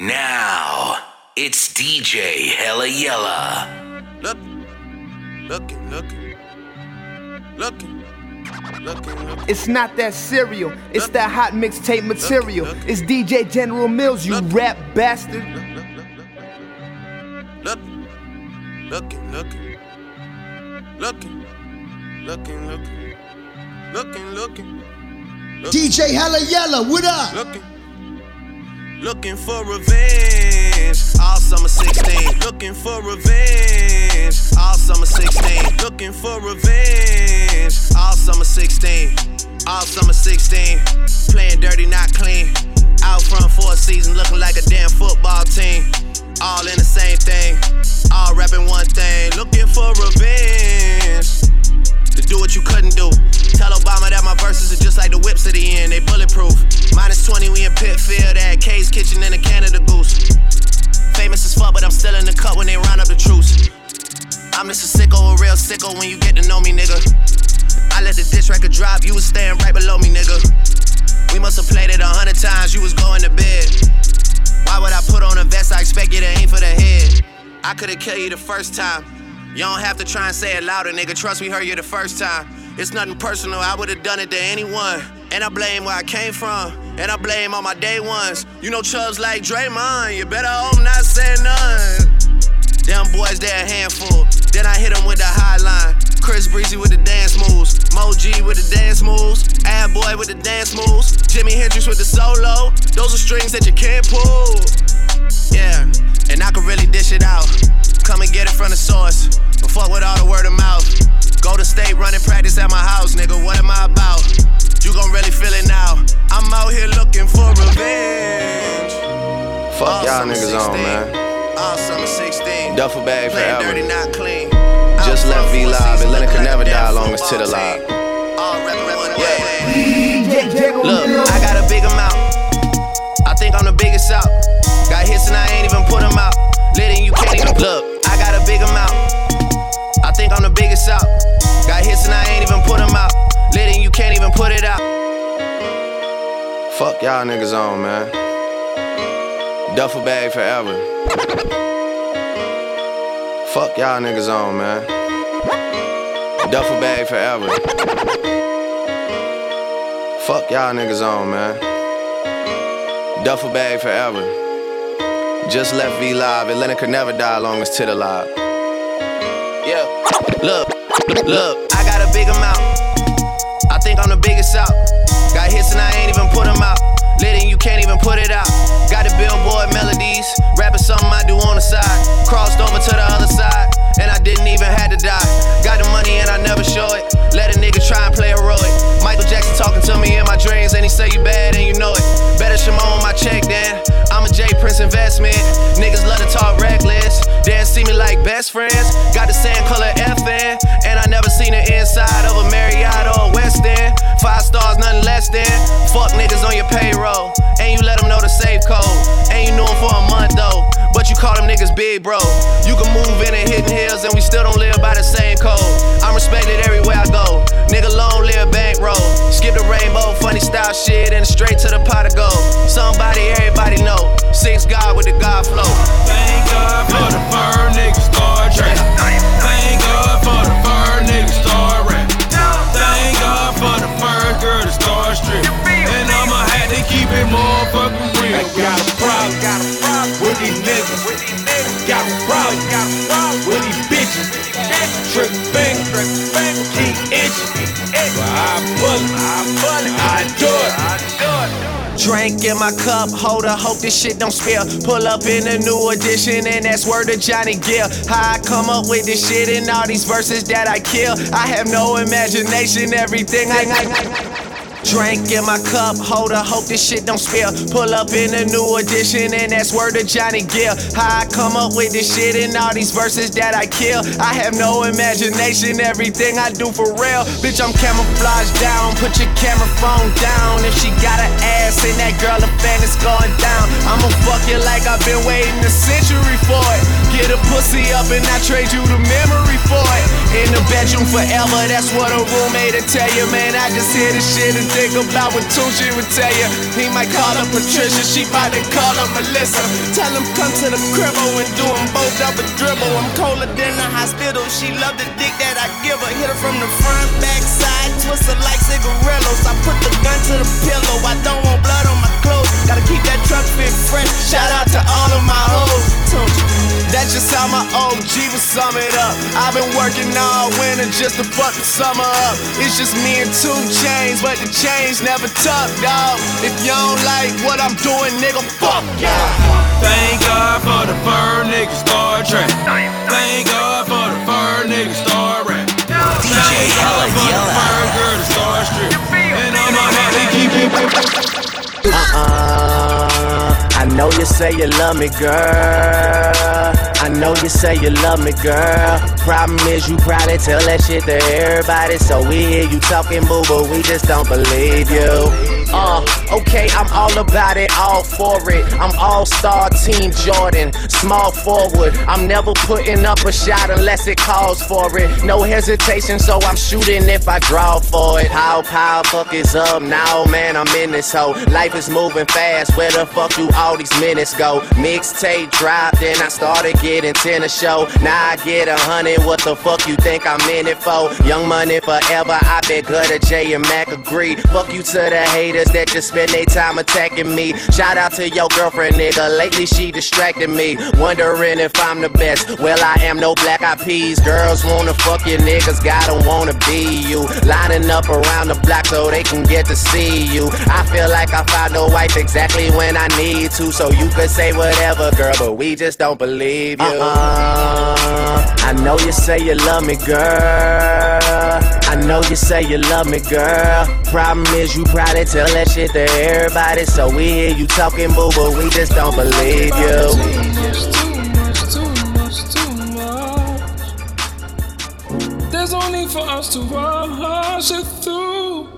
Now, it's DJ Hella Yella. Looking, looking, looking, looking, looking, looking. It's not that cereal, it's that hot mixtape material. It's DJ General Mealz, you rap bastard. Looking, looking, looking, looking, looking, looking, looking, looking, DJ Hella Yella, what up? looking, looking for revenge. All summer 16, looking for revenge. All summer 16, looking for revenge. All summer 16, all summer 16, playing dirty, not clean. Out front for a season, looking like a damn football team. All in the same thing, all rapping one thing, looking for revenge do what you couldn't do. Tell Obama that my verses are just like the whips at the end, they bulletproof. Minus 20, we in Pitfield at K's Kitchen and a Canada Goose. Famous as fuck, but I'm still in the cut when they round up the troops. I'm just a sicko, a real sicko when you get to know me, nigga. I let the diss record drop, you was staying right below me, nigga. We must have played it a hundred times, you was going to bed. Why would I put on a vest? I expect you to aim for the head. I could've killed you the first time. You don't have to try and say it louder, nigga. Trust me, heard you the first time. It's nothing personal, I would've done it to anyone. And I blame where I came from, and I blame all my day ones. You know Chubbs like Draymond, you better hope not say none. Them boys, they a handful. Then I hit them with the high line. Chris Breezy with the dance moves. Mo G with the dance moves. Ad Boy with the dance moves. Jimi Hendrix with the solo. Those are strings that you can't pull. Yeah, and I can really dish it out. Come and get it from the source. But fuck with all the word of mouth. Go to state running practice at my house, nigga. What am I about? You gon' really feel it now. I'm out here looking for revenge. Fuck All y'all summer niggas on, 16. man. All summer 16. Duffel bag Playing forever. dirty, not clean. Just Out left V live, season, Atlanta looking could never die long as football Titter live. team. All rapping one Yeah. thing. DJ General Look, I got a big amount. I think I'm the biggest out. Got hits and I ain't even put them out. And you can't even look. I got a big amount. I think I'm the biggest out. Got hits and I ain't even put them out. And you can't even put it out. Fuck y'all niggas on, man. Duffel bag forever. Fuck y'all niggas on, man. Duffel bag forever. Fuck y'all niggas on, man. Duffel bag forever. Just left V live. Atlanta could never die long as Titter live. Yeah. Look, look, I got a big amount. I think I'm the biggest out. Got hits and I ain't even put them out. Lit and you can't even put it out. Got the billboard melodies. Rapping something I do on the side. Crossed over to the other side. And I didn't even have to die. Got the money and I never show it. Let a nigga try and play heroic. Michael Jackson talking to me in my dreams and he say you bad and you know it. Better Shimon on my check then. I'm a J Prince investment. Niggas love to talk reckless. They see me like best friends. Got the same color FN. And I never seen the inside of a Marriott or a Westin. Five stars, nothing less than. Fuck niggas on your payroll. And you let them know the safe code. And you knew them for a month though. But you call them niggas big bro. You can move in and hitting hills and we still don't live by the same code. I'm respected everywhere I go. Nigga long live bankroll. Skip the rainbow, funny style shit, and straight to the pot of gold. Somebody everybody know. Six God with the God flow. Thank God for the fur niggas start trapping. Thank God for the fur niggas start rapping. Thank God for the fur girl to start stripping. And I'ma have to keep it motherfucking real. Got a problem with these niggas. Got a problem keep itching. But I pull it, I do it. Drink in my cup, holder, hope this shit don't spill. Pull up in a new edition, and that's word of Johnny Gill. How I come up with this shit and all these verses that I kill. I have no imagination, everything I. I Drink in my cup, holder, hope this shit don't spill. Pull up in a new edition, and that's word of Johnny Gill. How I come up with this shit and all these verses that I kill. I have no imagination, everything I do for real. Bitch, I'm camouflaged down, put your camera phone down. If she got an ass and that girl a fan, it's going down. I'ma fuck you like I've been waiting a century for it. Get a pussy up and I trade you the memory for it. In the bedroom forever, that's what a roommate will tell you, man. I just hear the shit think about what Tunechi would tell you. He might call her Patricia, she might call her Melissa. Tell him come to the cribble and do them both double dribble. I'm colder than the hospital. She love the dick that I give her. Hit her from the front, back, side, twist her like cigarillos. I put the gun to the pillow. I don't want blood on my clothes. Gotta keep that truck fit fresh. Shout out to all of my hoes. That's just how my OG would sum it up. I've been working all winter just to fuck the summer up. It's just me and two chains, but the chains never tuck, dog. If you don't like what I'm doing, nigga, fuck yeah. Thank God for the fur niggas Star Trek. Thank God for the fur niggas Star Rap. Thank God for the fur girl the Star Strip. And I'ma have to keep it. Uh-uh. I know you say you love me, girl. I know you say you love me, girl. Problem is, you probably tell that shit to everybody. So we hear you talking boo, but we just don't believe you. Uh, okay, I'm all about it, all for it. I'm all star team Jordan, small forward. I'm never putting up a shot unless it calls for it. No hesitation, so I'm shooting if I draw for it. How power fuck is up now, man? I'm in this hoe. Life is moving fast. Where the fuck do all these minutes go? Mixtape drop, then I started getting ten a show. Now I get a hundred. What the fuck you think I'm in it for? Young money forever. I bet Gutter J and Mac agree. Fuck you to the haters that just spend their time attacking me. Shout out to your girlfriend, nigga. Lately she distracted me. Wondering if I'm the best. Well, I am no black eyed peas. Girls wanna fuck you, niggas gotta wanna be you. Lining up around the block so they can get to see you. I feel like I found a wife exactly when I need to. So you could say whatever, girl, but we just don't believe you. Uh-uh. I know you say you love me, girl. I know you say you love me, girl. Problem is, you probably tell that shit to everybody. So we hear you talking boo, but we just don't believe you. There's no need for us to rush it through.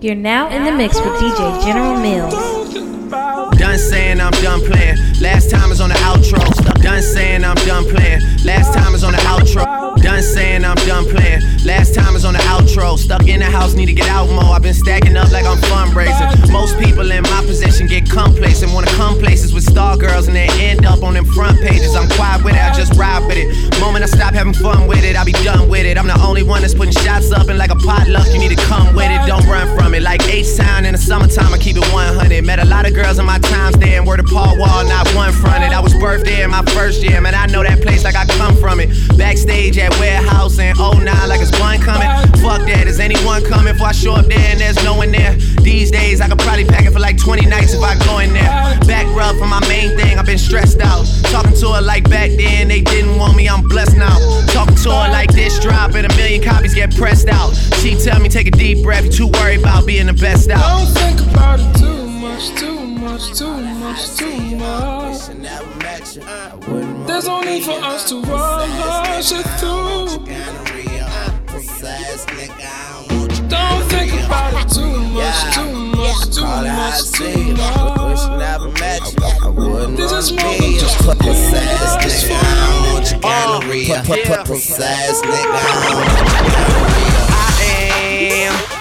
You're now in the mix with DJ General Mealz. Done saying I'm done playing. Last time is on the outro. Done saying I'm done playing. Last time is on the outro. Done saying I'm done playing. Last time is on the outro. Stuck in the house, need to get out more. I've been stacking up like I'm fundraising. Most people in my position get complacent. Wanna come places with star girls and they end up on them front pages. I'm quiet with it, I just ride with it. Moment I stop having fun with it, I'll be done with it. I'm the only one that's putting shots up and like a potluck, you need to come with it. Don't run from it. Like H-Town in the summertime, I keep it 100. Met a lot of girls in my times there and the Paul Wall, not one fronted. I was birthed there in my first year, man. I know that place like I come from it. Backstage at Warehouse in 09, like it's one coming. Fuck that, is anyone coming before I show up there and there's no one there? These days, I could probably pack it for like 20 nights if I go in there. Back rub for my main thing, I've been stressed out. Talking to her like back then, they didn't want me, I'm blessed now. Talking to her like this drop and a million copies get pressed out. She tell me take a deep breath, you too worried about being the best out. Don't think about it too much, too much, too much, too much. There's no need for us to rush it through. Don't think about it too much, too much, too much, too much. This is more than just precise I am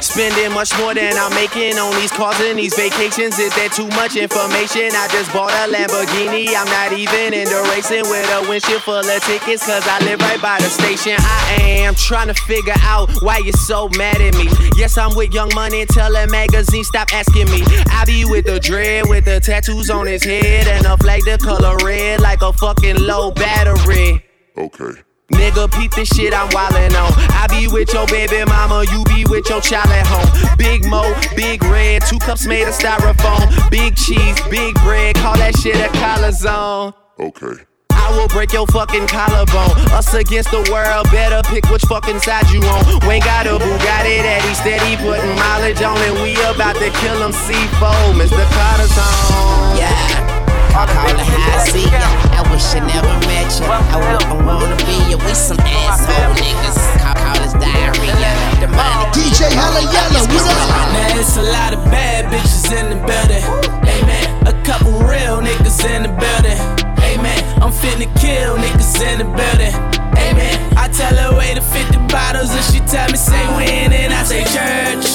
spending much more than I'm making on these cars and these vacations. Is there too much information? I just bought a Lamborghini. I'm not even into racing with a windshield full of tickets, cause I live right by the station. I am trying to figure out why you're so mad at me. Yes, I'm with Young Money Tell a magazine, stop asking me. I be with the dread, with the tattoos on his head, and a flag the color red like a fucking low battery. Okay. Nigga, peep this shit I'm wildin' on. I be with your baby mama, you be with your child at home. Big Mo, big red, two cups made of styrofoam. Big cheese, big bread, call that shit a collar zone. Okay. I will break your fucking collarbone. Us against the world, better pick which fucking side you on. Wayne got a Bugatti that he steady putting mileage on, and we about to kill him C4, Mr. Carter zone. Yeah. I call it high C. I wish I never met you. I wouldn't wanna be you. We some asshole niggas. Call, call this diarrhea. The money. DJ Hella Yella, what up? Now it's a lot of bad bitches in the building. Amen. A couple real niggas in the building. Amen. I'm finna kill niggas in the building. Amen. I tell her way to 50 bottles and she tell me say when and I say church.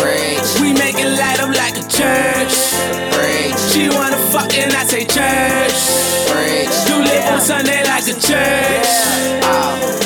Preach. We make it light up like a church. Preach. She wanna fuck and I say church. Preach. Do live on Sunday like a church. Oh.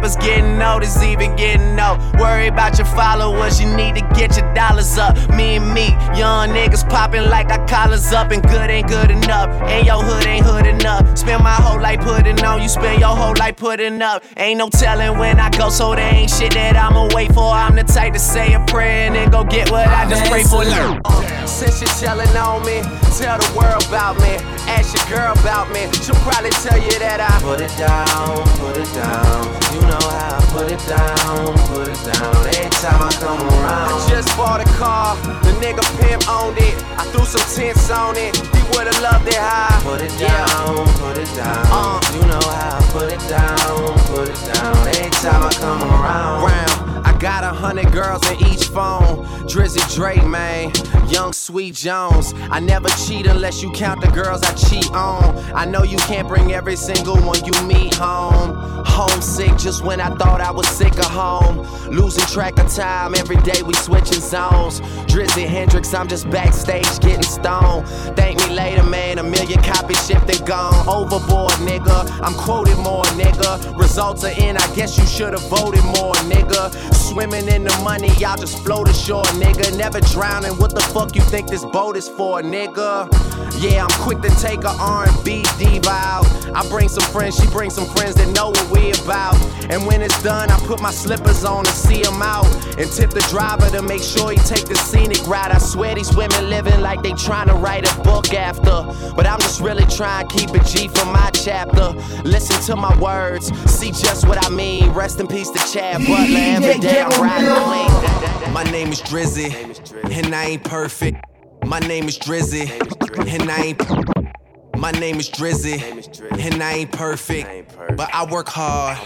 getting noticed, even getting no. Worry about your followers, you need to get your dollars up. Me and me, young niggas popping like our collars up, and good ain't good enough. And your hood ain't hood enough. Spend my whole life putting on, you spend your whole life putting up. Ain't no telling when I go, so there ain't shit that I'ma wait for. I'm the type to say a prayer and then go get what I just pray for. Since you're telling on me, tell the world about me. Ask your girl about me, she'll probably tell you that I put it down, put it down. You know how I put it down, put it down. Every time I come around. I just bought a car, the nigga pimp owned it. I threw some tents on it, he would've loved it high. Put it down, put it down. Uh, you know how I put it down, put it down. Every time I come around. Round. Got a hundred girls in each phone. Drizzy Drake, man. Young Sweet Jones. I never cheat unless you count the girls I cheat on. I know you can't bring every single one you meet home. Homesick just when I thought I was sick of home. Losing track of time, every day we switching zones. Drizzy Hendrix, I'm just backstage getting stoned. Thank me later, man. A million copies shipped and gone. Overboard, nigga. I'm quoted more, nigga. Results are in, I guess you should've voted more, nigga. Swimming in the money, y'all just float ashore, nigga. Never drowning. What the fuck you think this boat is for, nigga? Yeah, I'm quick to take a R&B diva out. I bring some friends, she brings some friends that know what we about. And when it's done, I put my slippers on and see him out. And tip the driver to make sure he take the scenic route. I swear these women living like they trying to write a book after. But I'm just really trying to keep it G for my chapter. Listen to my words, see just what I mean. Rest in peace to Chad Butler. Every day I'm clean. My name is Drizzy, and I ain't perfect. My name is Drizzy, and I ain't. My name is Drizzy, and I ain't perfect, but I work hard,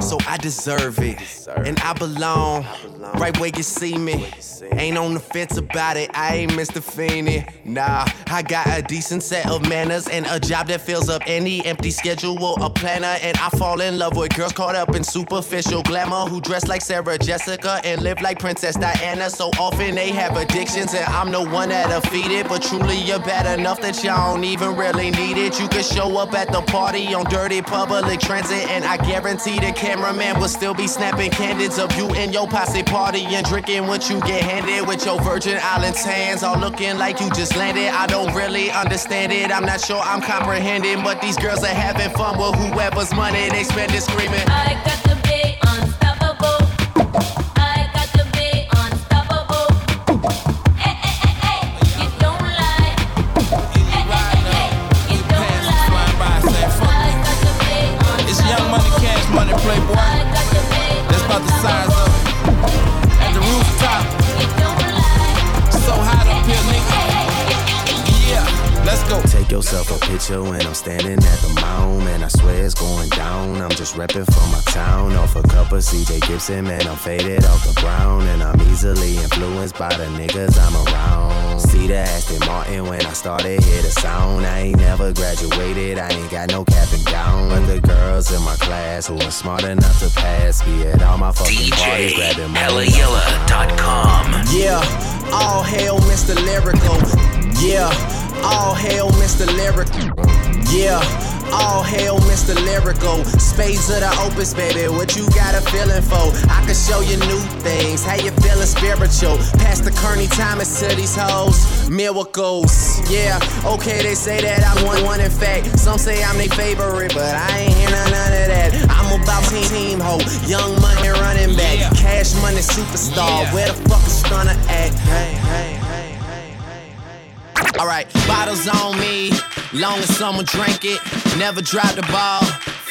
so I deserve it. And I belong right where you see me. Ain't on the fence about it, I ain't Mr. Feeney. Nah, I got a decent set of manners and a job that fills up any empty schedule. A planner, and I fall in love with girls caught up in superficial glamour who dress like Sarah Jessica and live like Princess Diana. So often they have addictions, and I'm the one that'll feed it. But truly, you're bad enough that y'all don't even really need it. You could show up at the party on dirty public transit, and I guarantee the cameraman will still be snapping candids of you and your posse party and drinking what you get handed with your Virgin Islands hands, all looking like you just landed. I don't really understand it. I'm not sure I'm comprehending, but these girls are having fun with whoever's money they spend is screaming. I got to That's Take yourself a picture when I'm standing at the mound. Man, I swear it's going down. I'm just repping for my town. Off a cup of CJ Gibson, man, I'm faded off the ground. And I'm easily influenced by the niggas I'm around. See the Aston Martin when I started, hear the sound. I ain't never graduated, I ain't got no cap and gown. But the girls in my class who are smart enough to pass be at all my fucking parties, grabbing money. HellaYella.com. Yeah, all hail Mr. Lyrical. Yeah, all hail Mr. Lyrical. Yeah, all hail Mr. Lyrical. Spades of the opus, baby. What you got a feeling for? I can show you new things. How you feeling spiritual? Pass the Kearney Thomas to these hoes. Miracles. Yeah, okay, they say that I'm one one in fact. Some say I'm their favorite, but I ain't hear none, none of that. I'm about team team ho. Young money running back. Cash money superstar. Where the fuck is gonna act? Hey, hey, hey. Alright, bottles on me. Long as someone drink it. Never drop the ball.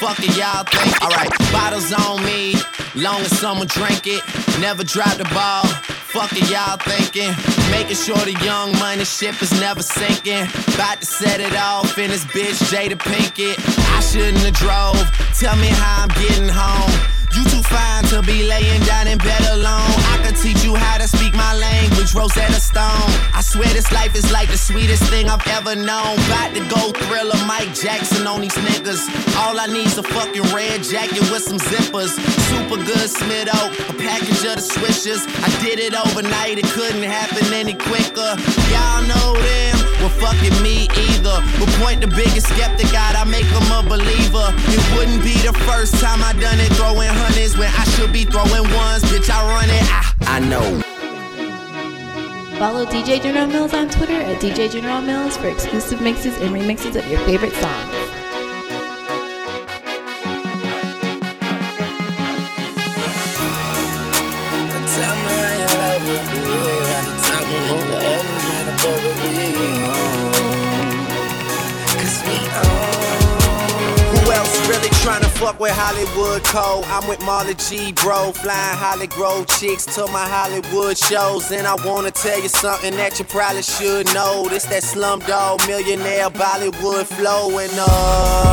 Fuck it, y'all think. Alright, bottles on me, long as someone drink it. Never drop the ball. Fuck it, y'all thinking. Making sure the young money ship is never sinking. About to set it off in this bitch, Jada Pinkett. I shouldn't have drove. Tell me how I'm getting home. You too fine to be laying down in bed alone. I could teach you how to speak my language, Rosetta Stone. I swear this life is like the sweetest thing I've ever known. About to go thriller Mike Jackson on these niggas. All I need's a fucking red jacket with some zippers. Super good Smitto, a package of the swishers. I did it overnight, it couldn't happen any quicker. Y'all know them, well fucking me either. But point the biggest skeptic out, I make him a believer. It wouldn't be the first time I done it, throwing hundreds when I should be throwing ones. Bitch, I run it, I, I know. Follow DJ General Mealz on Twitter at DJ General Mealz for exclusive mixes and remixes of your favorite songs. Fuck with Hollywood Code? I'm with Marley G, bro. Flying Holly Grove chicks to my Hollywood shows. And I wanna tell you something that you probably should know. This that slumdog millionaire Bollywood flow. And uh,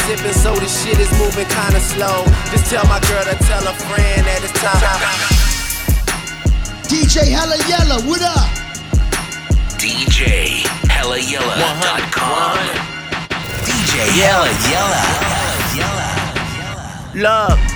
sipping, so this shit is moving kinda slow. Just tell my girl to tell a friend that it's time. DJ Hella Yella, what up? DJ HellaYella.com. DJ Yella Yella. Love.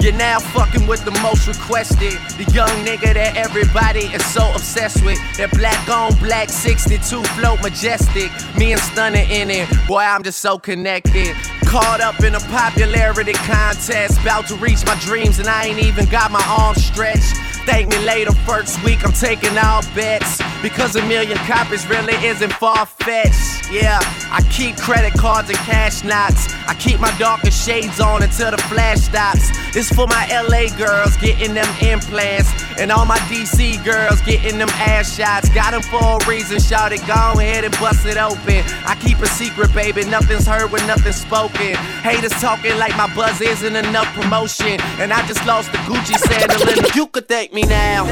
You're now fucking with the most requested. The young nigga that everybody is so obsessed with. That black on black 62 float majestic. Me and Stunner in it. Boy, I'm just so connected. Caught up in a popularity contest. About to reach my dreams, and I ain't even got my arms stretched. Thank me later, first week, I'm taking all bets. Because a million copies really isn't far fetched. Yeah, I keep credit cards and cash knots. I keep my darkest shades on until the flash stops. This for my LA girls getting them implants. And all my DC girls getting them ass shots. Got them for a reason, shout it, go ahead and bust it open. I keep a secret, baby, nothing's heard when nothing's spoken. Haters talking like my buzz isn't enough promotion. And I just lost the Gucci sandal and you could thank me now.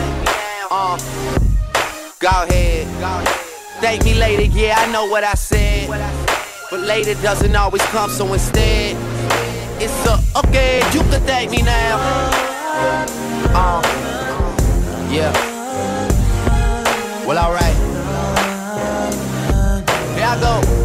Uh, go ahead. Thank me later, yeah, I know what I said. But later doesn't always come, so instead, it's a okay, you can thank me now. Uh, yeah. Well, alright. Here I go.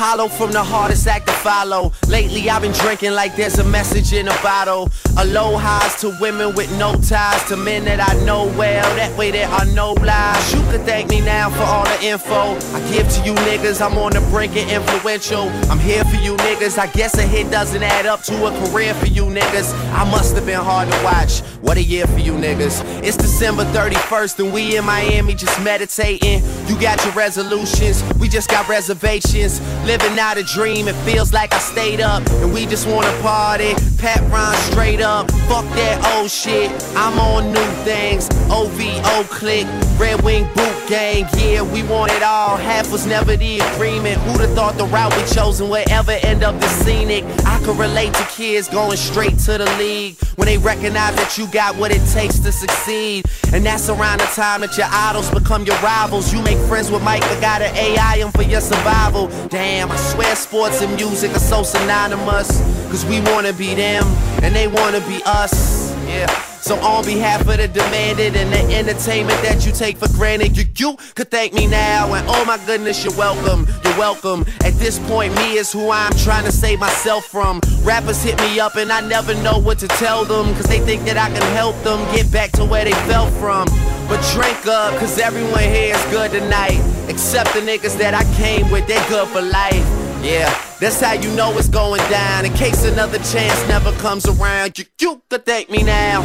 Mahalo from the hardest act to follow. Lately I've been drinking like there's a message in a bottle. Aloha's to women with no ties, to men that I know well. That way there are no lies. You can thank me now for all the info I give to you niggas. I'm on the brink of influential. I'm here for you niggas. I guess a hit doesn't add up to a career for you niggas. I must have been hard to watch. What a year for you niggas. It's December 31st and we in Miami just meditating. You got your resolutions, we just got reservations. Living out a dream, it feels like I stayed up and we just wanna party. Pat Ron straight up, fuck that old shit. I'm on new things. OVO click, Red Wing boot gang. Yeah, we want it all. Half was never the agreement. Who'd have thought the route we chosen would ever end up this scenic? I could relate to kids going straight to the league when they recognize that you got what it takes to succeed. And that's around the time that your idols become your rivals. You make friends with Mike, but gotta AI him for your survival. Damn, I swear sports and music are so synonymous. Cause we wanna be them, and they wanna be us. Yeah. So on behalf of the demanded and the entertainment that you take for granted, you, you could thank me now. And oh my goodness, you're welcome. You're welcome. At this point, me is who I'm trying to save myself from. Rappers hit me up and I never know what to tell them. Cause they think that I can help them get back to where they fell from. But drink up, cause everyone here is good tonight. Except the niggas that I came with, they good for life. Yeah, that's how you know it's going down. In case another chance never comes around, you, you could thank me now.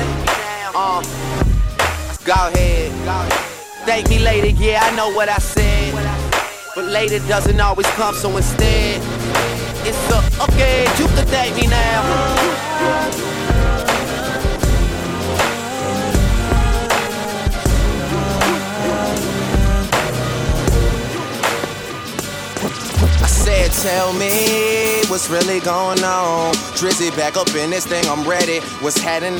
Uh, go ahead. Thank me later, yeah, I know what I said. But later doesn't always come, so instead, it's okay, you could thank me now. Said, tell me what's really going on. Drizzy back up in this thing, I'm ready. What's happening?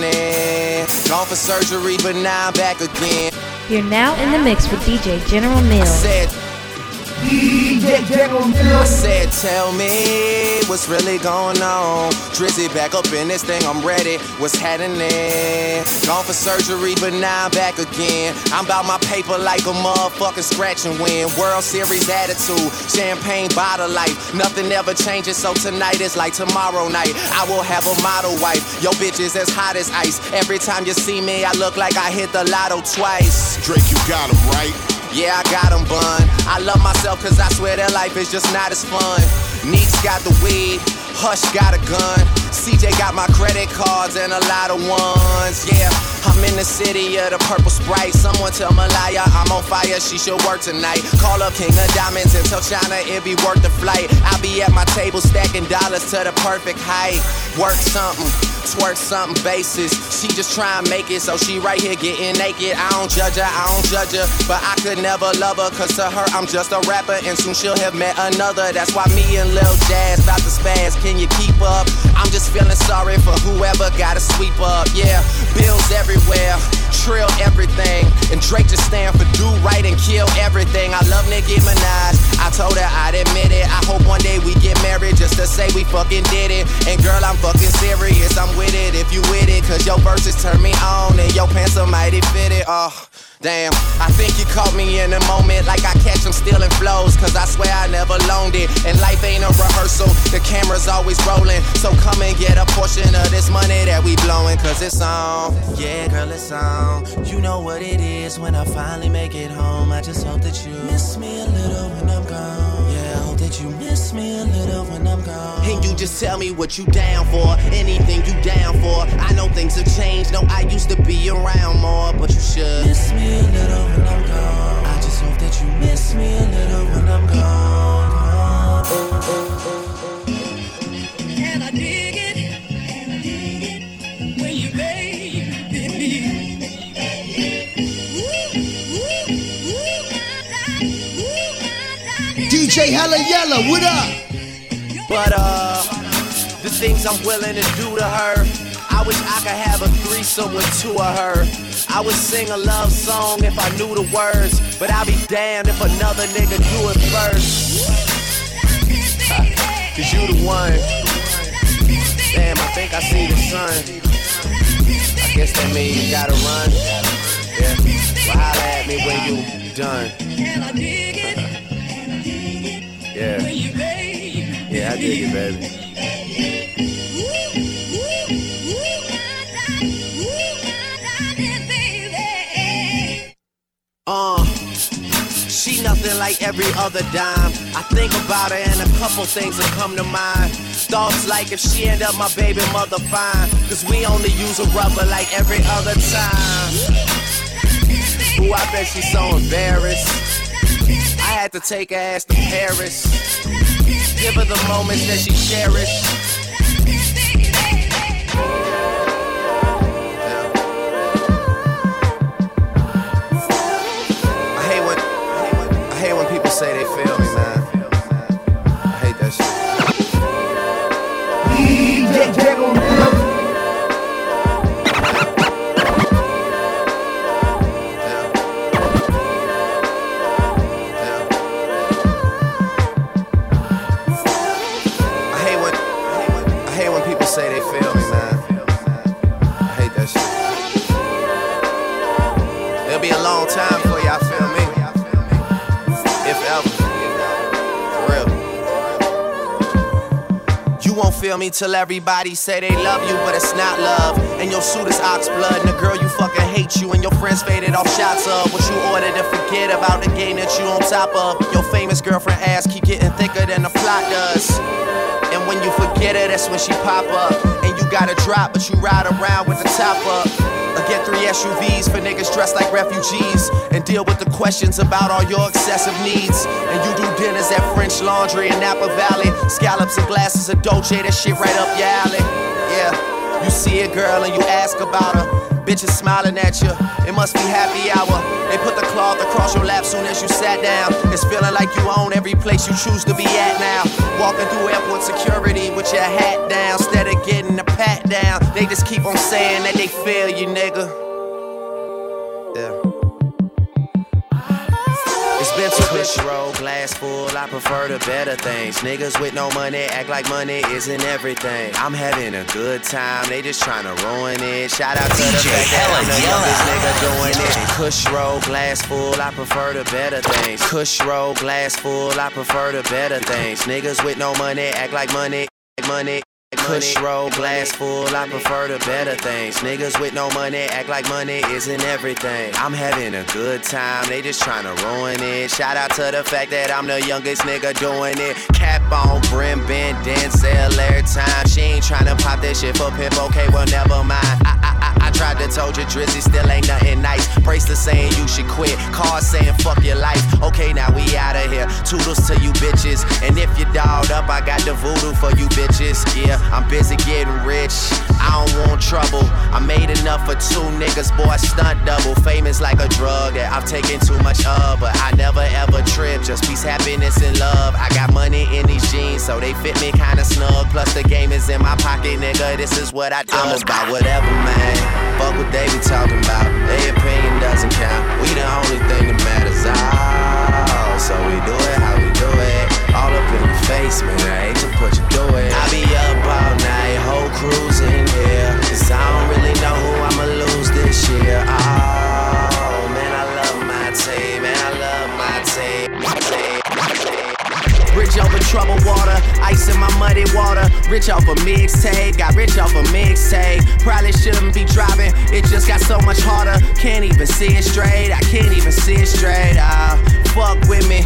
Gone for surgery, but now I'm back again. You're now in the mix with DJ General Mealz. I said, tell me what's really going on. Drizzy back up in this thing, I'm ready. What's happening? Gone for surgery, but now I'm back again. I'm about my paper like a motherfucking scratch and win. World Series attitude, champagne bottle life. Nothing ever changes, so tonight is like tomorrow night. I will have a model wife. Yo, bitch is as hot as ice. Every time you see me, I look like I hit the lotto twice. Drake, you got him, right? Yeah, I got 'em bun. I love myself cause I swear that life is just not as fun. Neeks got the weed, Hush got a gun. CJ got my credit cards and a lot of ones. Yeah, I'm in the city of the purple sprite. Someone tell Malaya I'm on fire, she should work tonight. Call up King of Diamonds and tell China it be worth the flight. I'll be at my table stacking dollars to the perfect height. Work something twerk something basis. She just try and make it, so she right here getting naked. I don't judge her, I don't judge her, but I could never love her, cause to her I'm just a rapper, and soon she'll have met another. That's why me and Lil Jazz about to spaz. Can you keep up? I'm just feeling sorry for whoever gotta sweep up. Yeah, bills everywhere, trill everything, and Drake just stand for do right and kill everything. I love Nicki Minaj. I told her I'd admit it. I hope one day we get married just to say we fucking did it. And girl, I'm fucking serious. I'm with it if you with it. Cause your verses turn me on and your pants are mighty fitted. Oh, damn. I think you caught me in a moment like I catch them stealing flows. Cause I swear I never loaned it. And life ain't a rehearsal. The camera's always rolling. So come and get a portion of this money that we blowing. Cause it's on. Yeah, girl, it's on. You know what it is when I finally make it home. I just hope that you miss me a little when I'm gone. Yeah, I hope that you miss me a little when I'm gone. And you just tell me what you down for. Anything things have changed. No, I used to be around more, but you should miss me a little when I'm gone. I just hope that you miss me a little when I'm gone. And I dig it, and I dig it when you baby me. DJ Hella Yella, what up? But uh, the things I'm willing to do to her, I wish I could have a threesome with two of her. I would sing a love song if I knew the words, but I'd be damned if another nigga do it first. Cause you the one. Damn, I think I see the sun. I guess that means you gotta run. Yeah. Well, holla at me when you done. Yeah. Yeah, I dig it, baby. Uh, she nothing like every other dime. I think about her and a couple things that come to mind. Thoughts like if she end up my baby mother fine. Cause we only use a rubber like every other time. Ooh, I bet she's so embarrassed. I had to take her ass to Paris. Give her the moments that she cherished. Say they feel me, man. I hate that shit. Say they feel me, man. I hate that shit. It'll be a long time feel me till everybody say they love you, but it's not love. And your suit is ox blood, and the girl you fucking hate you and your friends faded off shots of what you ordered to forget about the game that you on top of. Your famous girlfriend ass keep getting thicker than the plot does. And when you forget her, that's when she pop up. And you gotta drop, but you ride around with the top up. Get three SUVs for niggas dressed like refugees. And deal with the questions about all your excessive needs. And you do dinners at French Laundry in Napa Valley. Scallops and glasses of Dolce, that shit right up your alley. Yeah, you see a girl and you ask about her. Bitches smiling at you, it must be happy hour. They put the cloth across your lap soon as you sat down. It's feeling like you own every place you choose to be at now. Walking through airport security with your hat down, instead of getting a pat down. They just keep on saying that they feel you, nigga. Yeah. It's been too push roll, glass full. I prefer the better things. Niggas with no money act like money isn't everything. I'm having a good time, they just trying to ruin it. Shout out to the fact that I'm the youngest nigga doing it. Kush roll, glass full. I prefer the better things. Kush roll, glass full. I prefer the better things. Niggas with no money act like money, money. Kush roll, glass full, I prefer the better things. Niggas with no money act like money isn't everything. I'm having a good time, they just trying to ruin it. Shout out to the fact that I'm the youngest nigga doing it. Cap on, brim bend, Denzel every time. She ain't trying to pop that shit for pimp, okay, well, never mind. I, I, I, I tried to told you Drizzy still ain't nothing nice. Bracelet saying you should quit, cars saying fuck your life. Okay, now we outta here. Toodles to you bitches. And if you dolled up, I got the voodoo for you bitches. Yeah, I'm busy getting rich. I don't want trouble. I made enough for two niggas, boy, stunt double. Famous like a drug that I've taken too much of, but I never ever trip. Just peace, happiness, and love. I got money in these jeans, so they fit me kinda snug. Plus the game is in my pocket, nigga. This is what I do. I'm about whatever, man. Fuck what they be talking about. Their opinion doesn't count. We the only thing that matters. Oh, so we do it how we do it. All up in your face, man. I hate to put you through it. I be up all night, whole crew's in here. Cause I don't really know who I'ma lose this year. Oh, man, I love my team. Man, I love my team. My team. My team. Bridge over troubled water, ice in my muddy water. Rich off a mixtape, got rich off a mixtape. Probably shouldn't be driving, it just got so much harder. Can't even see it straight, I can't even see it straight. Ah, fuck with me,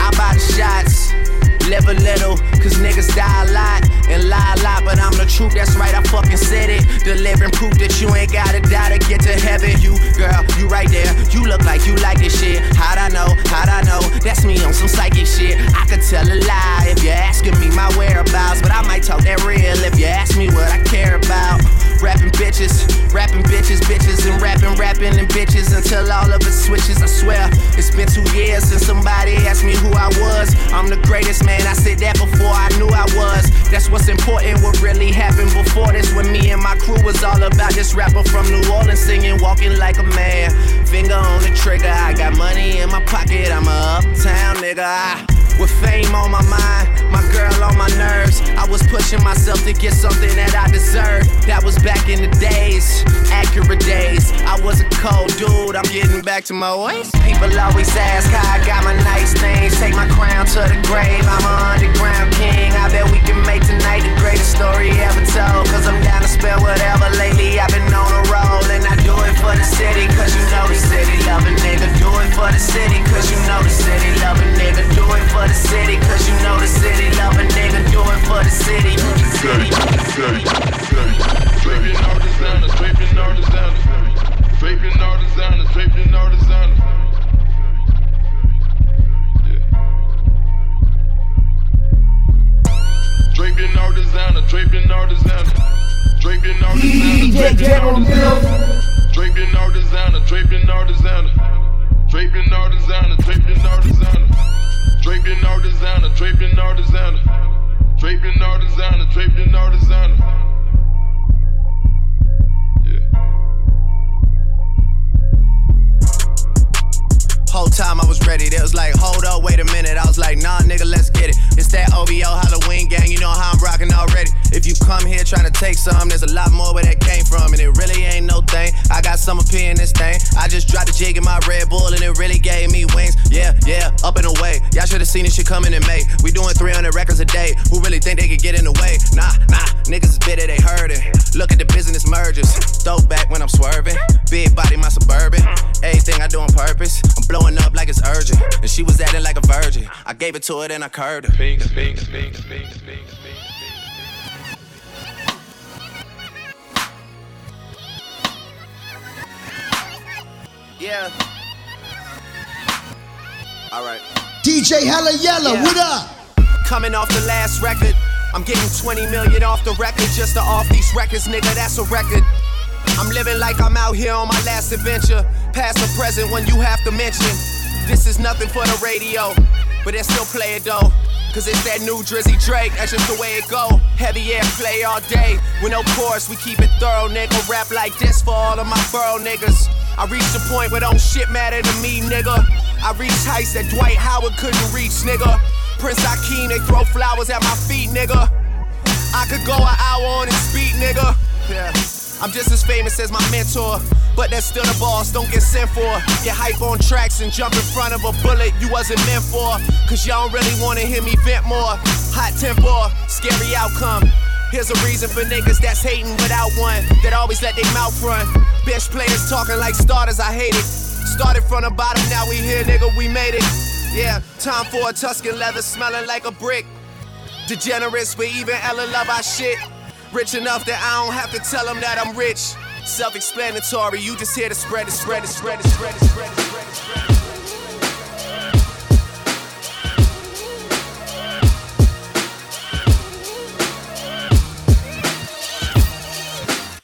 I buy the shots. Live a little, cause niggas die a lot and lie a lot, but I'm the truth, that's right, I fucking said it. Delivering proof that you ain't gotta die to get to heaven. You, girl, you right there, you look like you like this shit. How'd I know? How'd I know? That's me on some psychic shit. I could tell a lie if you're asking me my whereabouts, but I might talk that real if you ask me what I care about. Rapping bitches, rapping bitches, bitches, and rapping, rapping, and bitches until all of it switches. I swear, it's been two years since somebody asked me who I was. I'm the greatest man, I said that before I knew I was. That's what's important, what really happened before this. When me and my crew was all about this rapper from New Orleans singing, walking like a man. Finger on the trigger, I got money in my pocket, I'm a uptown nigga. I, with fame on my mind, my girl on my nerves. I was pushing myself to get something that I deserve. That was back in the days, accurate days. I was a cold dude, I'm getting back to my ways. People always ask how I got my nice things. Take my crown to the grave, I'm an underground king. I bet we can make tonight the greatest story ever told. Cause I'm down to spell whatever. Lately I've been on a roll, and I do it for the city. Cause you know the city love a nigga. Do it for I gave it to her, then I curved her. Yeah. Alright. DJ Hella Yella, Yeah. what up? Coming off the last record. I'm getting 20 million off the record just to off these records, nigga. That's a record. I'm living like I'm out here on my last adventure. Past or present when you have to mention. This is nothing for the radio, but they still play it though. Cause it's that new Drizzy Drake, that's just the way it go. Heavy air play all day. With no chorus, we keep it thorough, nigga. Rap like this for all of my borough niggas. I reached the point where don't shit matter to me, nigga. I reached heights that Dwight Howard couldn't reach, nigga. Prince Akeem, they throw flowers at my feet, nigga. I could go an hour on his beat, nigga. Yeah. I'm just as famous as my mentor, but that's still the boss. Don't get sent for. Get hype on tracks and jump in front of a bullet you wasn't meant for. Cause y'all don't really wanna hear me vent more. Hot temper, scary outcome. Here's a reason for niggas that's hating without one, that always let their mouth run. Bitch players talking like starters, I hate it. Started from the bottom, now we here, nigga, we made it. Yeah, time for a Tuscan leather smelling like a brick. Degenerates, but even Ellen love our shit. Rich enough that I don't have to tell them that I'm rich. Self explanatory, you just here to spread it, spread it, spread it, spread it, spread it, spread it, spread it.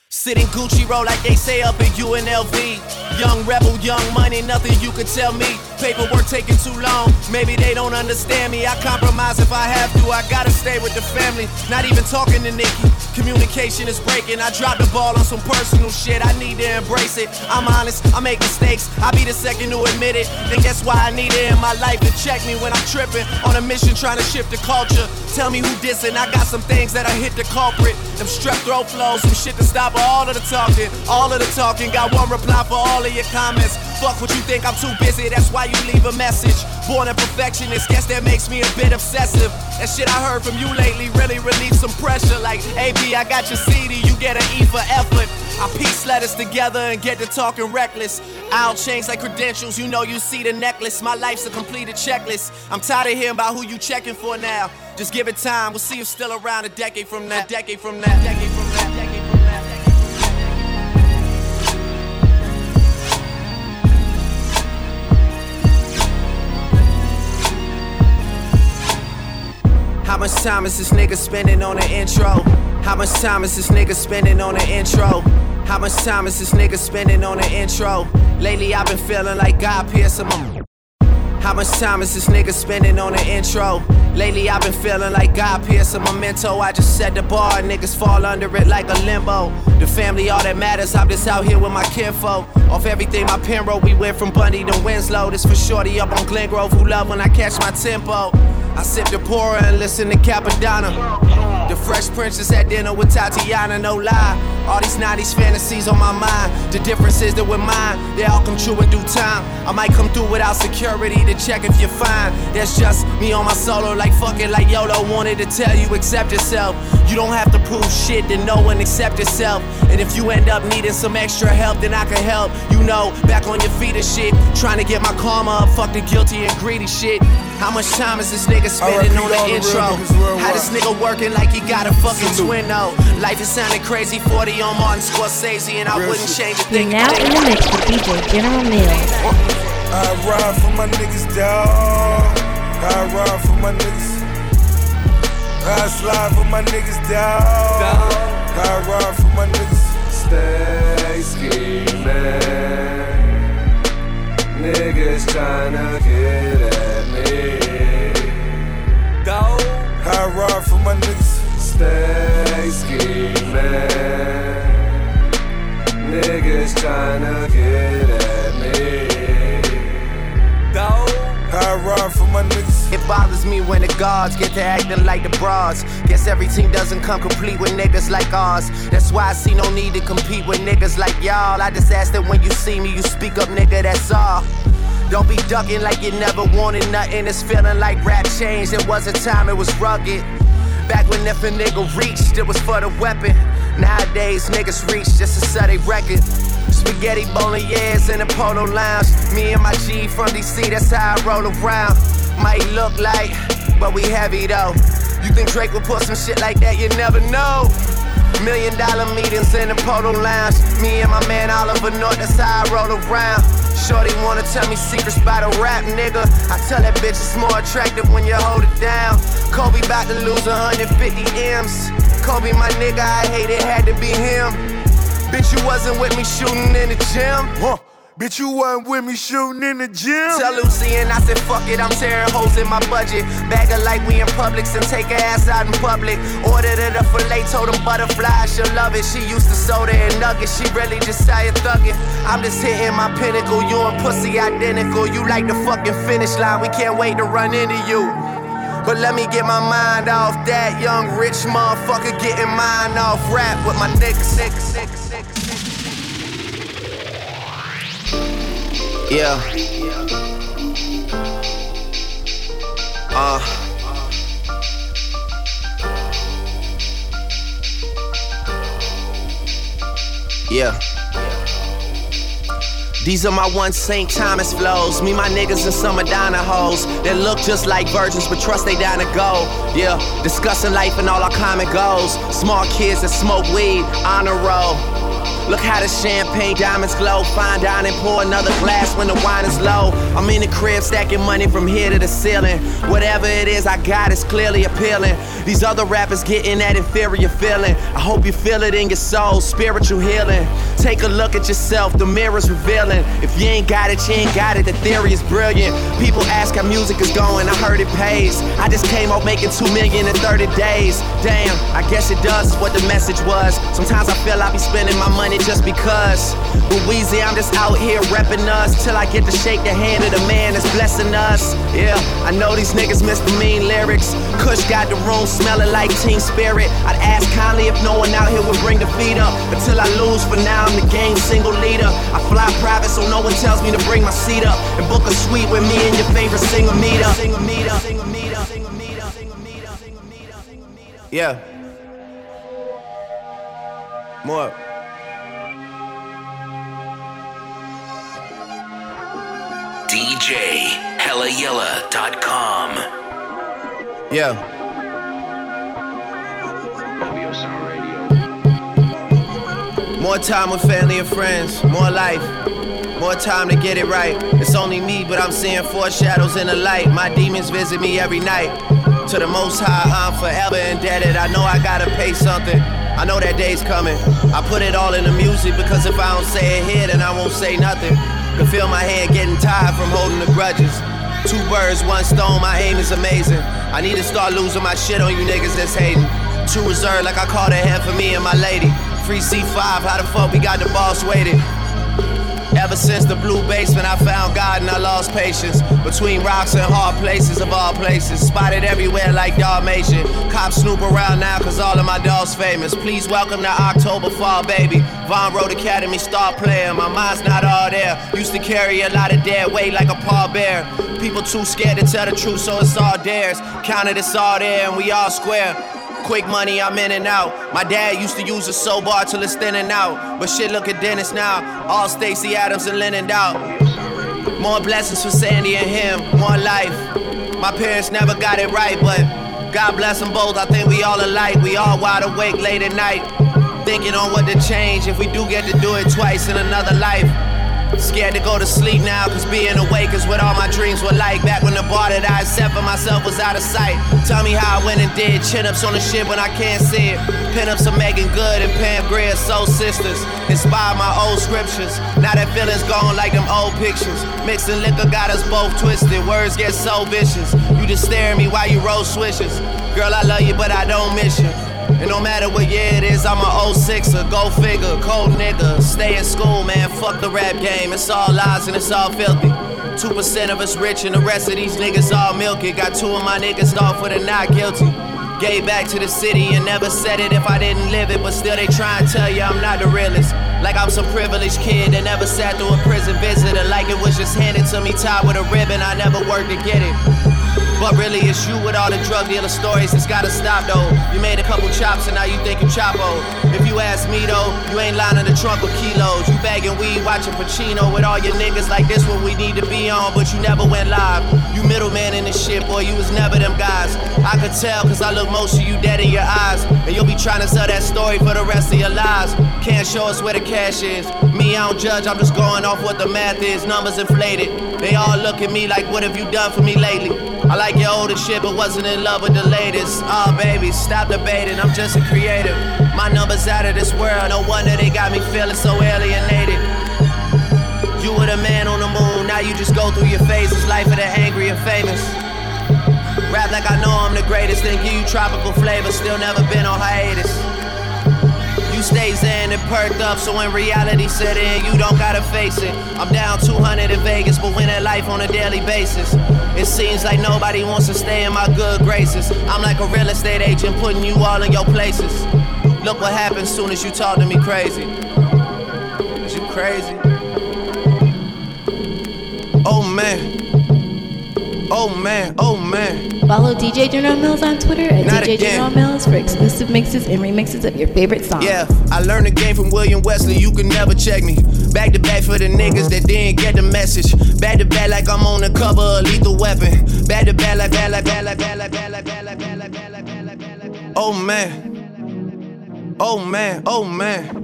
Sitting Gucci roll like they say up in UNLV. Young rebel, young money, nothing you can tell me. Paperwork taking too long, maybe they don't understand me. I compromise if I have to, I gotta stay with the family. Not even talking to Nicki, communication is breaking. I dropped the ball on some personal shit, I need to embrace it. I'm honest, I make mistakes, I be the second to admit it. Think that's why I need it in my life to check me when I'm tripping. On a mission trying to shift the culture. Tell me who dissing, I got some things that I hit the culprit. Them strep throat flows, some shit to stop all of the talking. All of the talking, got one reply for all of your comments. Fuck what you think, I'm too busy, that's why you leave a message. Born a perfectionist, guess that makes me a bit obsessive. That shit I heard from you lately really relieved some pressure. Like, AB, I got your CD, you get an E for effort. I piece letters together and get to talking reckless. I'll change like credentials, you know you see the necklace. My life's a completed checklist. I'm tired of hearing about who you checking for now. Just give it time, we'll see if still around a decade from now. Decade from now, decade from now, How much time is this nigga spending on the intro? How much time is this nigga spending on the intro? How much time is this nigga spending on the intro? Lately I've been feeling like God piercing my how much time is this nigga spending on the intro? Lately I've been feeling like God piercing my memento. I just set the bar, niggas fall under it like a limbo. The family, all that matters. I'm just out here with my kinfolk. Off everything my pen we went from Bundy to Winslow. This for shorty up on Glen Grove who love when I catch my tempo. I sip the pourer and listen to Cappadonna. The Fresh Princess at dinner with Tatyana, no lie. All these 90s fantasies on my mind. The difference is that with mine, they all come true in due time. I might come through without security to check if you're fine. That's just me on my solo, like fucking like YOLO wanted to tell you, accept yourself. You don't have to prove shit to no one except yourself. And if you end up needing some extra help, then I can help. You know, back on your feet and shit. Trying to get my karma up, fuck the guilty and greedy shit. How much time is this nigga spending on the the intro? niggas worldwide. How this nigga working like he got a fucking twin though? Life is sounding crazy, 40 on Martin Scorsese, and I wouldn't change a You're thing. now in the mix with DJ General Mealz. I ride for my niggas, dawg. I ride for my niggas. I slide for my niggas, dawg. I ride for my niggas. Stay scheming. Niggas tryna I ride for my niggas. Stay scheming. Niggas tryna get at me. Dawg. I ride for my niggas. If bothers me when the guards get to acting like the bras. Guess every team doesn't come complete with niggas like ours. That's why I see no need to compete with niggas like y'all. I just ask that when you see me, you speak up, nigga, that's all. Don't be ducking like you never wanted nothing. It's feeling like rap changed. It was a time it was rugged. Back when if a nigga reached, it was for the weapon. Nowadays, niggas reach just to set a record. Spaghetti bolognese in the polo lounge. Me and my G from DC, that's how I roll around. Might look like, but we heavy though. You think Drake would put some shit like that? You never know. Million dollar meetings in the polo lounge. Me and my man Oliver North, that's how I roll around. Shorty wanna tell me secrets about a rap nigga. I tell that bitch it's more attractive when you hold it down. Kobe about to lose 150 M's. Kobe, my nigga, I hate it, had to be him. Bitch, you wasn't with me shooting in the gym. Huh. Bitch, you wasn't with me shooting in the gym. Tell Lucy and I said, fuck it, I'm tearing holes in my budget. Bag her like we in Publix and take her ass out in public. Ordered her the filet, told them butterfly, she'll love it. She used to soda and nuggets, she really just started thugging. I'm just hitting my pinnacle, you and pussy identical. You like the fucking finish line, we can't wait to run into you. But let me get my mind off that young rich motherfucker getting mine off rap with my niggas. Yeah. Uh. Yeah. These are my one St. Thomas flows. Me, my niggas, and some Madonna hoes that look just like virgins, but trust they down to go. Yeah, discussing life and all our common goals. Small kids that smoke weed, on a roll. Look how the champagne diamonds glow. Fine dining, pour another glass when the wine is low. I'm in the crib stacking money from here to the ceiling. Whatever it is I got is clearly appealing. These other rappers getting that inferior feeling. I hope you feel it in your soul, spiritual healing. Take a look at yourself, the mirror's revealing. If you ain't got it, you ain't got it. The theory is brilliant. People ask how music is going, I heard it pays. I just came out making two million in 30 days. Damn, I guess it does what the message was. Sometimes I feel I be spending my money just because. But Weezy, I'm just out here repping us till I get to shake the hand of the man that's blessing us. Yeah, I know these niggas miss the mean lyrics. Kush got the room smelling like Teen Spirit. I'd ask kindly if no one out here would bring the feet up. Until I lose, for now I'm the game single leader. I fly private so no one tells me to bring my seat up. And book a suite with me and your favorite singer meet up. Singer meet up. Singer meet up. Singer meet up. Singer meet up. Singer meet up. Singer meet up. Yeah. More. DJ HellaYella.com. Yeah. More time with family and friends, more life, more time to get it right. It's only me, but I'm seeing four shadows in the light. My demons visit me every night. To the most high, I'm forever indebted. I know I gotta pay something. I know that day's coming. I put it all in the music because if I don't say it here, then I won't say nothing. Can feel my hand getting tired from holding the grudges. Two birds, one stone, my aim is amazing. I need to start losing my shit on you niggas that's hating. Too reserved, like I called ahead for me and my lady. Free C5, how the fuck we got the boss waiting? Ever since the blue basement, I found God and I lost patience. Between rocks and hard places of all places. Spotted everywhere like Dalmatian. Cops snoop around now cause all of my dogs famous. Please welcome to October Fall, baby. Vaughan Road Academy star player. My mind's not all there. Used to carry a lot of dead weight like a pallbearer. People too scared to tell the truth, so it's all theirs. Counted it's all there and we all square. Quick money, I'm in and out. My dad used to use a soap bar till it's thin and out. But shit, look at Dennis now. All Stacy Adams and Lennon out. More blessings for Sandi and him, more life. My parents never got it right, but God bless them both. I think we all alike. We all wide awake late at night. Thinking on what to change if we do get to do it twice in another life. Scared to go to sleep now, cause being awake is what all my dreams were like. Back when the bar that I set for myself was out of sight. Tell me how I went and did chin ups on the shit when I can't see it. Pin ups of Meagan Good and Pam Grier, soul sisters. Inspired my old scriptures. Now that feeling's gone like them old pictures. Mixing liquor got us both twisted. Words get so vicious. You just stare at me while you roll swishes. Girl, I love you, but I don't miss you. And no matter what year it is, I'm a 06er, go figure, cold nigga. Stay in school, man, fuck the rap game. It's all lies and it's all filthy. 2% of us rich and the rest of these niggas all milky. Got two of my niggas off with a not guilty. Gave back to the city and never said it if I didn't live it, but still they try and tell you I'm not the realest. Like I'm some privileged kid that never sat through a prison visitor, like it was just handed to me tied with a ribbon. I never worked to get it. But really, it's you with all the drug dealer stories. It's gotta stop though. You made a couple chops and now you think you Chapo. If you ask me though, you ain't lining the trunk with kilos. You bagging weed, watching Pacino with all your niggas like this what we need to be on, but you never went live. You middleman in this shit, boy. You was never them guys. I could tell cause I look most of you dead in your eyes. And you'll be trying to sell that story for the rest of your lives. Can't show us where the cash is. Me, I don't judge, I'm just going off what the math is. Numbers inflated. They all look at me like, what have you done for me lately? I like your older shit, but wasn't in love with the latest. Oh, baby, stop debating. I'm just a creative. My numbers out of this world. No wonder they got me feeling so alienated. You were the man on the moon. Now you just go through your phases. Life of the angry and famous. Rap like I know I'm the greatest, then give you tropical flavor. Still never been on hiatus. You stay zen and perked up, so when reality set in, you don't gotta face it. I'm down 200 in Vegas, but win at life on a daily basis. It seems like nobody wants to stay in my good graces. I'm like a real estate agent, putting you all in your places. Look what happens soon as you talk to me crazy. Is you crazy? Oh man, oh man. Follow DJ General Mealz on Twitter at Not DJ again. General Mealz for exclusive mixes and remixes of your favorite songs. Yeah, I learned the game from William Wesley. You can never check me. Back to back for the niggas that didn't get the message. Back to back like I'm on the cover of Lethal Weapon. Back to back like back like back like back like back like back like back like back like back like back like back like Oh man. Oh man. Oh man.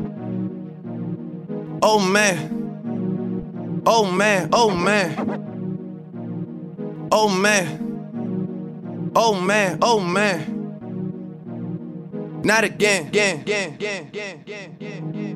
Oh man. Oh man. Oh man. Oh man. Oh man. Oh man. Not again, again, again, again, again, again, again.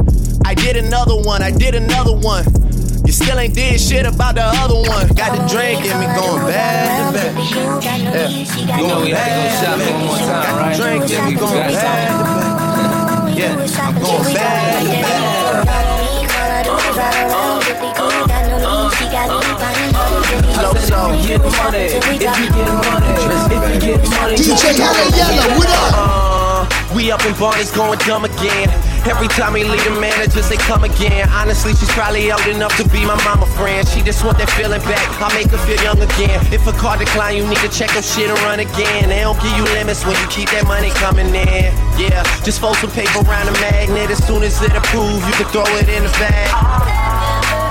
I did another one, I did another one. You still ain't did shit about the other one. Got the drink and me going back to back. Yeah. You know we had to go shop one more time, right? Drink and me going back to back. Yeah, I'm going back to back. Flow so. If you get money, if you get money, if you get money, DJ Hella Yella, what up? Uh, we up in Barney's going dumb again. Every time we leave the managers, they come again. Honestly, she's probably old enough to be my mama friend. She just want that feeling back. I make her feel young again. If a car decline, you need to check your shit and run again. They don't give you limits when you keep that money coming in. Yeah, just fold some paper around the magnet. As soon as it approves, you can throw it in the bag.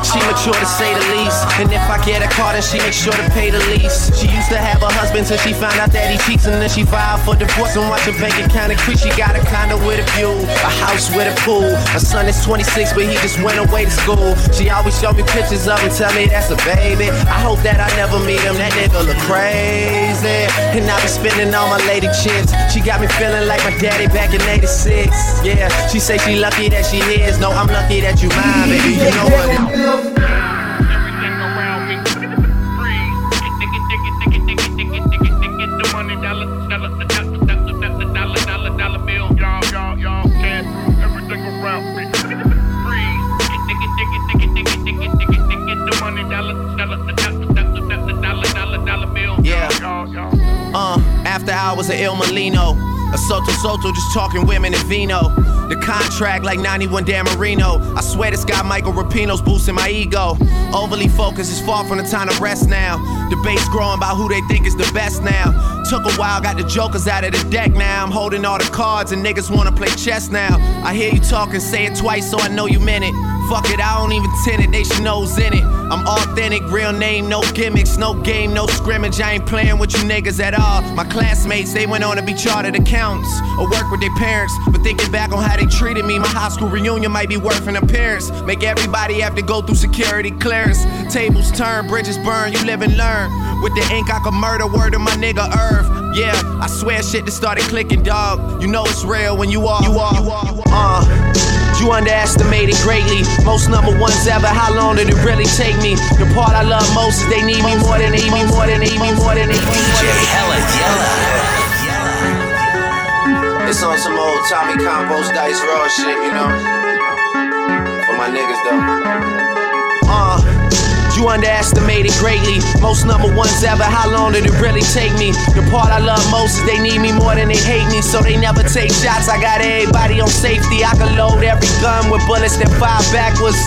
She mature to say the least. And if I get a car, then she makes sure to pay the lease. She used to have a husband till she found out that he cheats. And then she filed for divorce and watch her bank account increase. She got a condo with a view, a house with a pool. Her son is 26, but he just went away to school. She always show me pictures of him, tell me that's a baby. I hope that I never meet him. That nigga look crazy. And I be spending all my lady chips. She got me feeling like my daddy back in 86. Yeah, she say she lucky that she is. No, I'm lucky that you mine, baby. You know what? I was an Il Mulino. A Sotto Sotto just talking women and vino. The contract like 91 Dan Marino. I swear this guy Michael Rapino's boosting my ego. Overly focused is far from the time to rest now. Debates growing about who they think is the best now. Took a while, got the jokers out of the deck now. I'm holding all the cards and niggas wanna play chess now. I hear you talking, say it twice so I know you meant it. Fuck it, I don't even tend it, they should know's in it. I'm authentic, real name, no gimmicks, no game, no scrimmage. I ain't playing with you niggas at all. My classmates, they went on to be chartered accountants or work with their parents. But thinking back on how they treated me, my high school reunion might be worth an appearance. Make everybody have to go through security clearance. Tables turn, bridges burn, you live and learn. With the ink, I could murder word of my nigga Earth. Yeah, I swear shit that started clicking, dog. You know it's real when you are, you are, you are, you are. Uh. You underestimated greatly. Most number ones ever. How long did it really take me? The part I love most is they need me more than they need me more than they need me more than they need me more than Hella It's on some old Tommy Compost Dice Raw shit, you know. For my niggas though. You underestimated greatly. Most number ones ever. How long did it really take me? The part I love most is they need me more than they hate me, so they never take shots. I got everybody on safety. I can load every gun with bullets that fire backwards.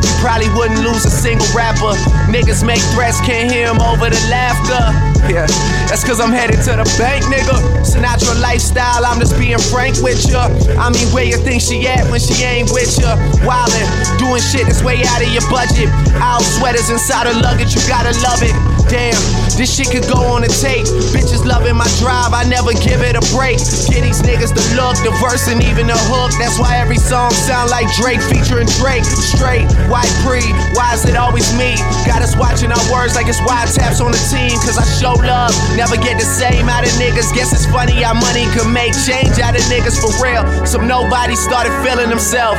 You probably wouldn't lose a single rapper. Niggas make threats, can't hear 'em over the laughter. Yeah, that's cause I'm headed to the bank, nigga. Sinatra lifestyle, I'm just being frank with ya. I mean, where you think she at when she ain't with ya? Wildin', doing shit that's way out of your budget. Out sweaters inside her luggage, you gotta love it. Damn, this shit could go on a tape. Bitches loving my drive, I never give it a break. Get these niggas the look, the verse, and even the hook. That's why every song sound like Drake featuring Drake. Straight, white pre, why is it always me? Got us watching our words like it's wide taps on the team. Cause I show love, never get the same out of niggas. Guess it's funny how money can make change out of niggas for real. Some nobody started feeling themselves.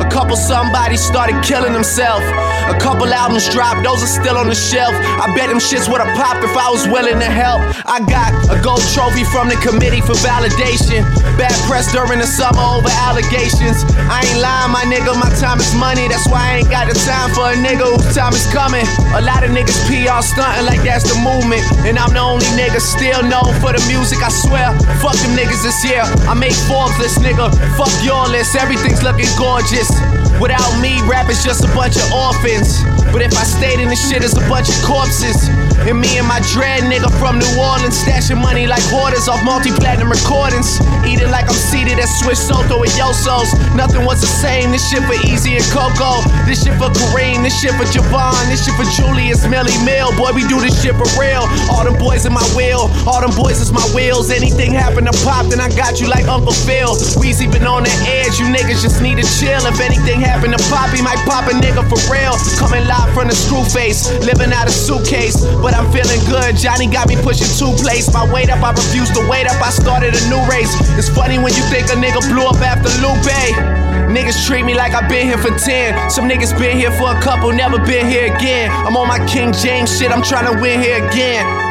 A couple somebody started killing themselves. A couple albums dropped, those are still on the shelf. I bet them shits would've popped if I was willing to help. I got a gold trophy from the committee for validation. Bad press during the summer over allegations. I ain't lying, my nigga, my time is money. That's why I ain't got the time for a nigga whose time is coming. A lot of niggas PR stunting like that's the movement. And I'm the only nigga still known for the music, I swear. Fuck them niggas this year. I make Forbes list, nigga. Fuck your list, everything's looking gorgeous. Without me, rap is just a bunch of orphans. But if I stayed in the shit, it's a bunch of corpses. And me and my dread nigga from New Orleans, stashing money like hoarders off multi platinum recordings. Eating like I'm seated at Swiss Soto with Yosos. Nothing was the same. This shit for Easy and Coco. This shit for Kareem. This shit for Javon. This shit for Julius Millie Mill. Boy, we do this shit for real. All them boys in my wheel. All them boys is my wheels. Anything happen to pop, then I got you like Uncle Phil. Weezy been on the edge. You niggas just need to chill. If anything happen to pop, he might pop a nigga for real. Coming live from the screw face. Living out a suitcase. But I'm feeling good. Johnny got me pushing two plates. My weight up, I refuse to wait up. I started a new race. It's funny when you think a nigga blew up after Lupe. Niggas treat me like I've been here for 10. Some niggas been here for a couple, never been here again. I'm on my King James shit, I'm trying to win here again.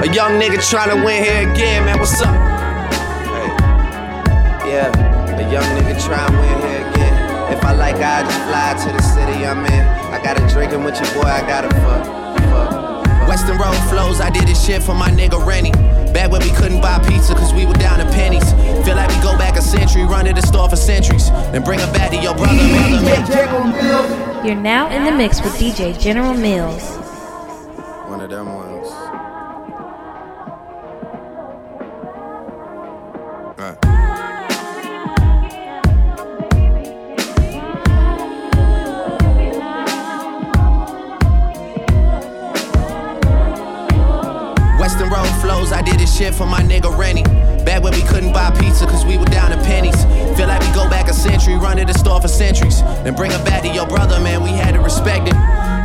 A young nigga trying to win here again, man. What's up? Hey. Yeah, a young nigga trying to win here again. If I like, I just fly to the city I'm in. I got a drinking with your boy, I got a fuck. fuck. Weston Road flows, I did this shit for my nigga Rennie. Back when we couldn't buy pizza cause we were down to pennies. Feel like we go back a century, run to the store for centuries. Then bring it back to your brother, brother. You're now in the mix with DJ General Mealz. One of them ones. Shit for my nigga Rennie. Back when we couldn't buy pizza cause we were down to pennies. Feel like we go back a century, run to the store for centuries. Then bring it back to your brother, man, we had to respect it.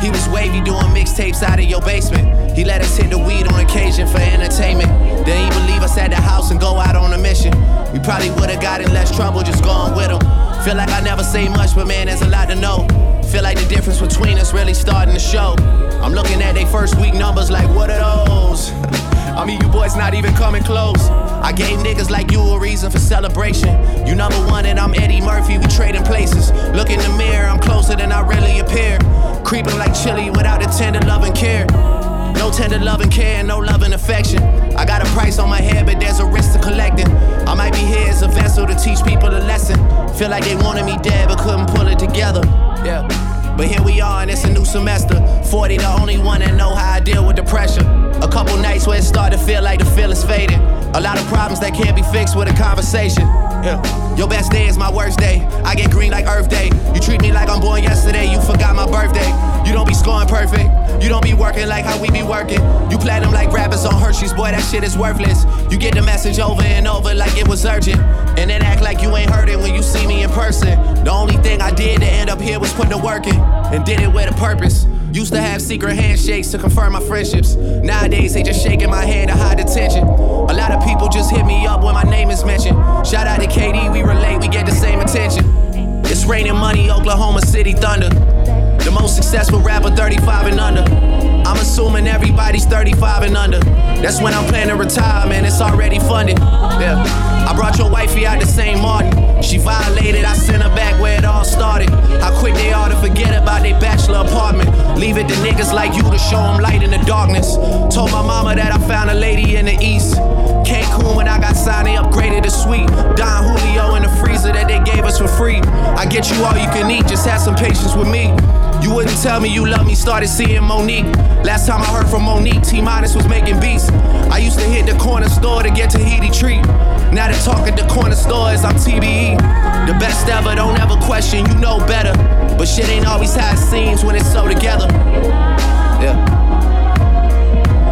He was wavy doing mixtapes out of your basement. He let us hit the weed on occasion for entertainment. Then he would leave us at the house and go out on a mission. We probably would've got in less trouble just going with him. Feel like I never say much, but man, there's a lot to know. Feel like the difference between us really starting to show. I'm looking at they first week numbers like, what are those? I mean, you boys not even coming close. I gave niggas like you a reason for celebration. You number one and I'm Eddie Murphy, we trading places. Look in the mirror, I'm closer than I really appear. Creeping like Chilli without a tender love and care. No tender love and care, no love and affection. I got a price on my head, but there's a risk to collecting. I might be here as a vessel to teach people a lesson. Feel like they wanted me dead, but couldn't pull it together. Yeah. But here we are, and it's a new semester. 40, the only one that know how I deal with the pressure. A couple nights where it started to feel like the feeling's fading. A lot of problems that can't be fixed with a conversation. Yeah. Your best day is my worst day. I get green like Earth Day. You treat me like I'm born yesterday. You forgot my birthday. You don't be scoring perfect. You don't be working like how we be working. You platinum like rappers on Hershey's. Boy, that shit is worthless. You get the message over and over like it was urgent. And then act like you ain't heard it when you see me in person. The only thing I did to end up here was put the work in. And did it with a purpose. Used to have secret handshakes to confirm my friendships. Nowadays, they just shaking my hand to hide the tension. A lot of people just hit me up when my name is mentioned. Shout out to KD, we relate, we get the same attention. It's raining money, Oklahoma City Thunder. The most successful rapper, 35 and under. I'm assuming everybody's 35 and under. That's when I'm planning to retire, man. It's already funded. Yeah. I brought your wifey out the same Martin. She violated, I sent her back where it all started. How quick they are to forget about their bachelor apartment. Leave it to niggas like you to show them light in the darkness. Told my mama that I found a lady in the east. Cancun when I got signed, they upgraded the suite. Don Julio in the freezer that they gave us for free. I get you all you can eat, just have some patience with me. You wouldn't tell me you love me, started seeing Monique. Last time I heard from Monique, T Minus was making beats. I used to hit the corner store to get Tahiti treat. Now they talk at the corner stores, I'm TBE. The best ever, don't ever question, you know better. But shit ain't always how it seems when it's so together. Yeah.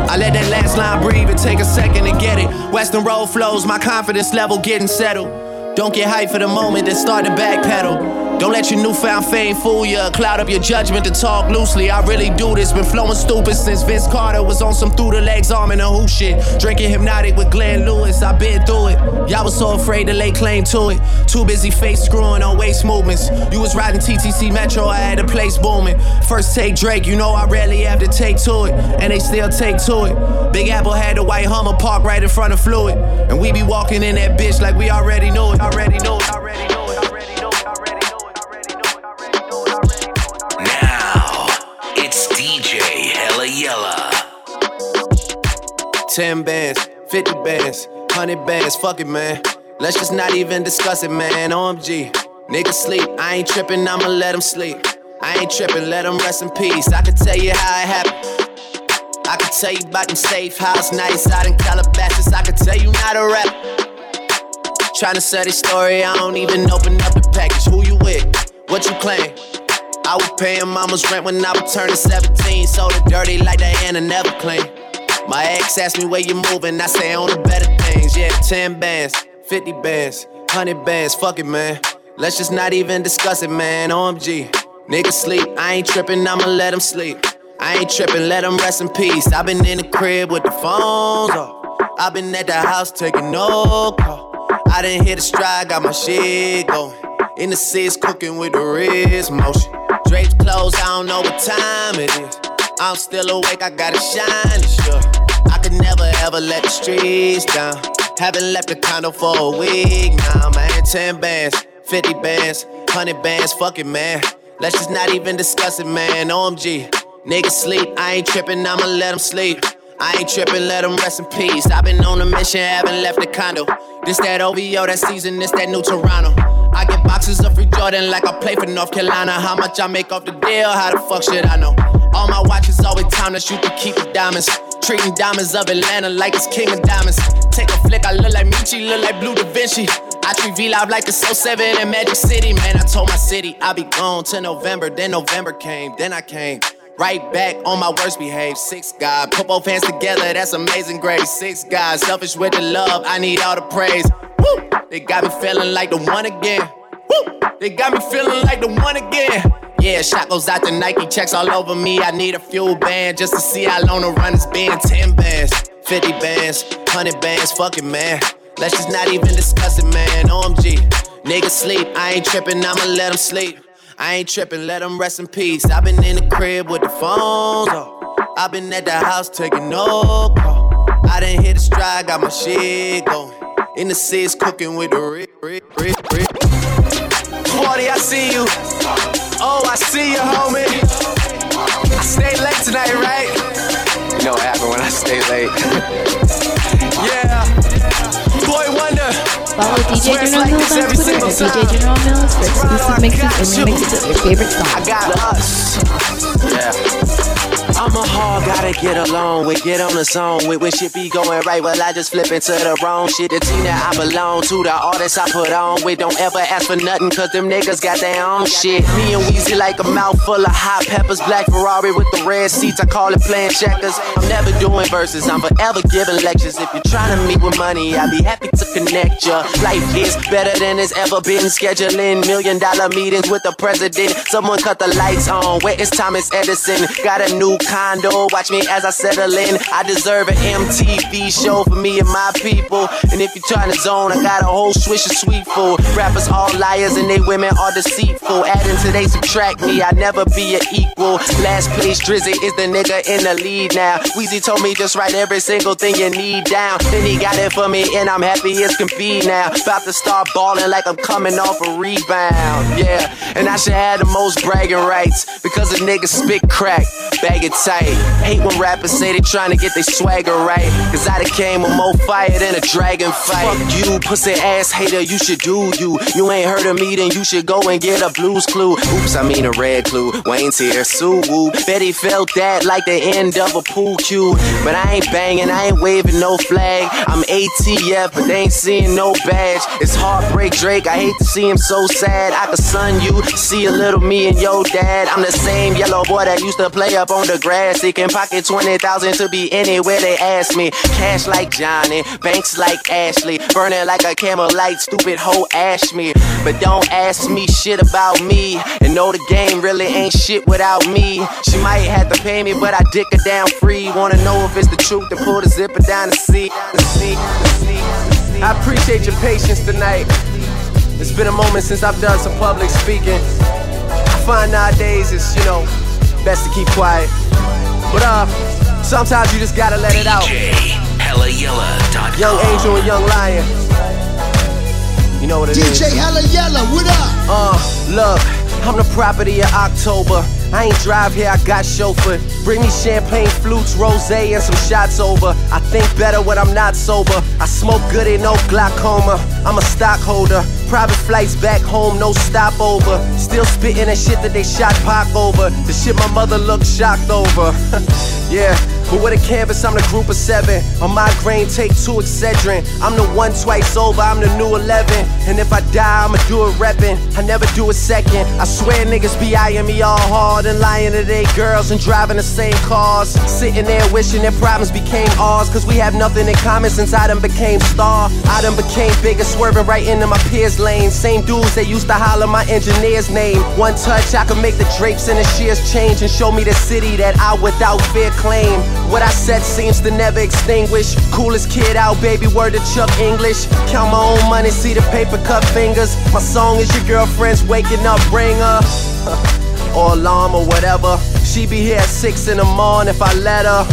I let that last line breathe and take a second to get it. Weston road flows, my confidence level getting settled. Don't get hyped for the moment, then start to backpedal. Don't let your newfound fame fool you, cloud up your judgment to talk loosely. I really do this, been flowing stupid since Vince Carter was on some through the legs arm and a who shit. Drinking hypnotic with Glenn Lewis, I been through it. Y'all was so afraid to lay claim to it. Too busy face screwing on waist movements. You was riding TTC Metro, I had the place booming. First take Drake, you know I rarely have to take to it, and they still take to it. Big Apple had the white Hummer parked right in front of Fluid, and we be walking in that bitch like we already know it, already know it, already know it. Yella. 10 bands, 50 bands, 100 bands, fuck it, man. Let's just not even discuss it, man. OMG. Niggas sleep, I ain't tripping, I'ma let 'em sleep. I ain't tripping, let 'em rest in peace. I can tell you how it happened. I can tell you about them safe house nights out in Calabasas. I can tell you not a rap. Tryna sell this story, I don't even open up the package. Who you with? What you claim? I was paying mama's rent when I was turning 17. So it dirty like Diana never clean. My ex asked me where you moving, I say on the better things. Yeah, 10 bands, 50 bands, 100 bands, fuck it, man. Let's just not even discuss it, man. OMG. Niggas sleep, I ain't tripping, I'ma let them sleep. I ain't tripping, let them rest in peace. i been in the crib with the phones off. i been at the house taking no call. I didn't hit a stride, got my shit going. In the seats, cooking with the wrist motion. Drapes closed, I don't know what time it is. I'm still awake, I gotta shine sure. I could never ever let the streets down. Haven't left the condo for a week now, man. 10 bands, 50 bands, 100 bands, fuck it, man. Let's just not even discuss it, man. OMG. Niggas sleep, I ain't tripping, I'ma let them sleep. I ain't tripping, let them rest in peace. I've been on a mission, haven't left the condo. This that OVO, that season, this that new Toronto. I get boxes of free Jordan like I play for North Carolina. How much I make off the deal, how the fuck should I know? All my watches always timeless, you can keep the diamonds. Treating diamonds of Atlanta like it's king of diamonds. Take a flick, I look like Michi, look like Blue Da Vinci. I treat V Live like the Soul 7 in Magic City. Man, I told my city I'll be gone till November. Then November came, then I came. Right back on my worst behavior. Six God, put both hands together, that's amazing grace. Six God, selfish with the love, I need all the praise. They got me feeling like the one again. Woo! They got me feeling like the one again. Yeah, shot goes out to Nike, checks all over me. I need a fuel band just to see how long the run has been. 10 bands, 50 bands, 100 bands, fuck it, man. Let's just not even discuss it, man. OMG. Niggas sleep, I ain't tripping, I'ma let them sleep. I ain't tripping, let them rest in peace. i been in the crib with the phones off. i been at the house taking no call. I didn't hit a stride, got my shit going. In the seats cooking with the rick, rick, rick, rick. Party, I see you. Oh, I see you, homie. I stayed late tonight, right? You know what happened when I stay late. yeah. Boy Wonder. Follow DJ General Mealz on Twitter at. DJ General Mealz for exclusive mixes and remixes of your favorite songs. I got us. Yeah. I'm a hog, gotta get along with, get on the zone with. When shit be going right, well, I just flip into the wrong shit. The team that I belong to, the artists I put on with. Don't ever ask for nothing, cause them niggas got their own shit. Me and Weezy like a mouthful of hot peppers, black Ferrari with the red seats. I call it playing checkers. I'm never doing verses, I'm forever giving lectures. If you're trying to meet with money, I'd be happy to connect ya. Life is better than it's ever been. Scheduling million dollar meetings with the president. Someone cut the lights on. Where is Thomas Edison? Got a new condo. Watch me as I settle in. I deserve an MTV show for me and my people. And if you're trying to zone, I got a whole swish of sweet full. Rappers all liars and they women are deceitful. Adding to they subtract me. I never be an equal. Last place Drizzy is the nigga in the lead now. Weezy told me just write every single thing you need down. Then he got it for me and I'm happy as can be now. About to start balling like I'm coming off a rebound. Yeah, and I should have the most bragging rights because a nigga spit crack, bag it Hate when rappers say they trying to get their swagger right. Cause I done came with more fire than a dragon fight. Fuck you, pussy ass hater, you should do you. You ain't heard of me, then you should go and get a blues clue. Oops, I mean a red clue. Wayne's here, Sue Woo. Betty felt that like the end of a pool cue. But I ain't banging, I ain't waving no flag. I'm ATF, but they ain't seeing no badge. It's heartbreak Drake, I hate to see him so sad. I could son you, see a little me and your dad. I'm the same yellow boy that used to play up on the grass. He can pocket 20,000 to be anywhere they ask me. Cash like Johnny, banks like Ashley. Burning like a camel light, stupid hoe ash me. But don't ask me shit about me. And know the game really ain't shit without me. She might have to pay me, but I dick her down free. Wanna know if it's the truth to pull the zipper down the seat. I appreciate your patience tonight. It's been a moment since I've done some public speaking. I find nowadays it's, you know, best to keep quiet. But uh, sometimes you just gotta let it out. HellaYella.com. Young Angel and Young Lion. You know what it is. DJ Hella Yella, what up? Uh, look, I'm the property of October. I ain't drive here, I got chauffeur. Bring me champagne, flutes, rose, and some shots over. I think better when I'm not sober. I smoke good in no glaucoma. I'm a stockholder. Private flights back home, no stopover. Still spitting that shit that they shot Pac over. The shit my mother looked shocked over. yeah. But with a canvas, I'm the group of seven. On my grain, take two Excedrin. I'm the one twice over, I'm the new 11. And if I die, I'ma do it reppin'. I never do a second. I swear niggas be eyeing me all hard and lying to they girls and driving the same cars. Sitting there wishing their problems became ours. Cause we have nothing in common since I done became star. I done became bigger, swerving right into my peers' lane. Same dudes that used to holler my engineer's name. One touch, I could make the drapes and the shears change and show me the city that I without fear claim. What I said seems to never extinguish. Coolest kid out, baby, word to Chuck English. Count my own money, see the paper cut fingers. My song is your girlfriend's waking up ringer. or alarm or whatever. She be here at six in the morning if I let her.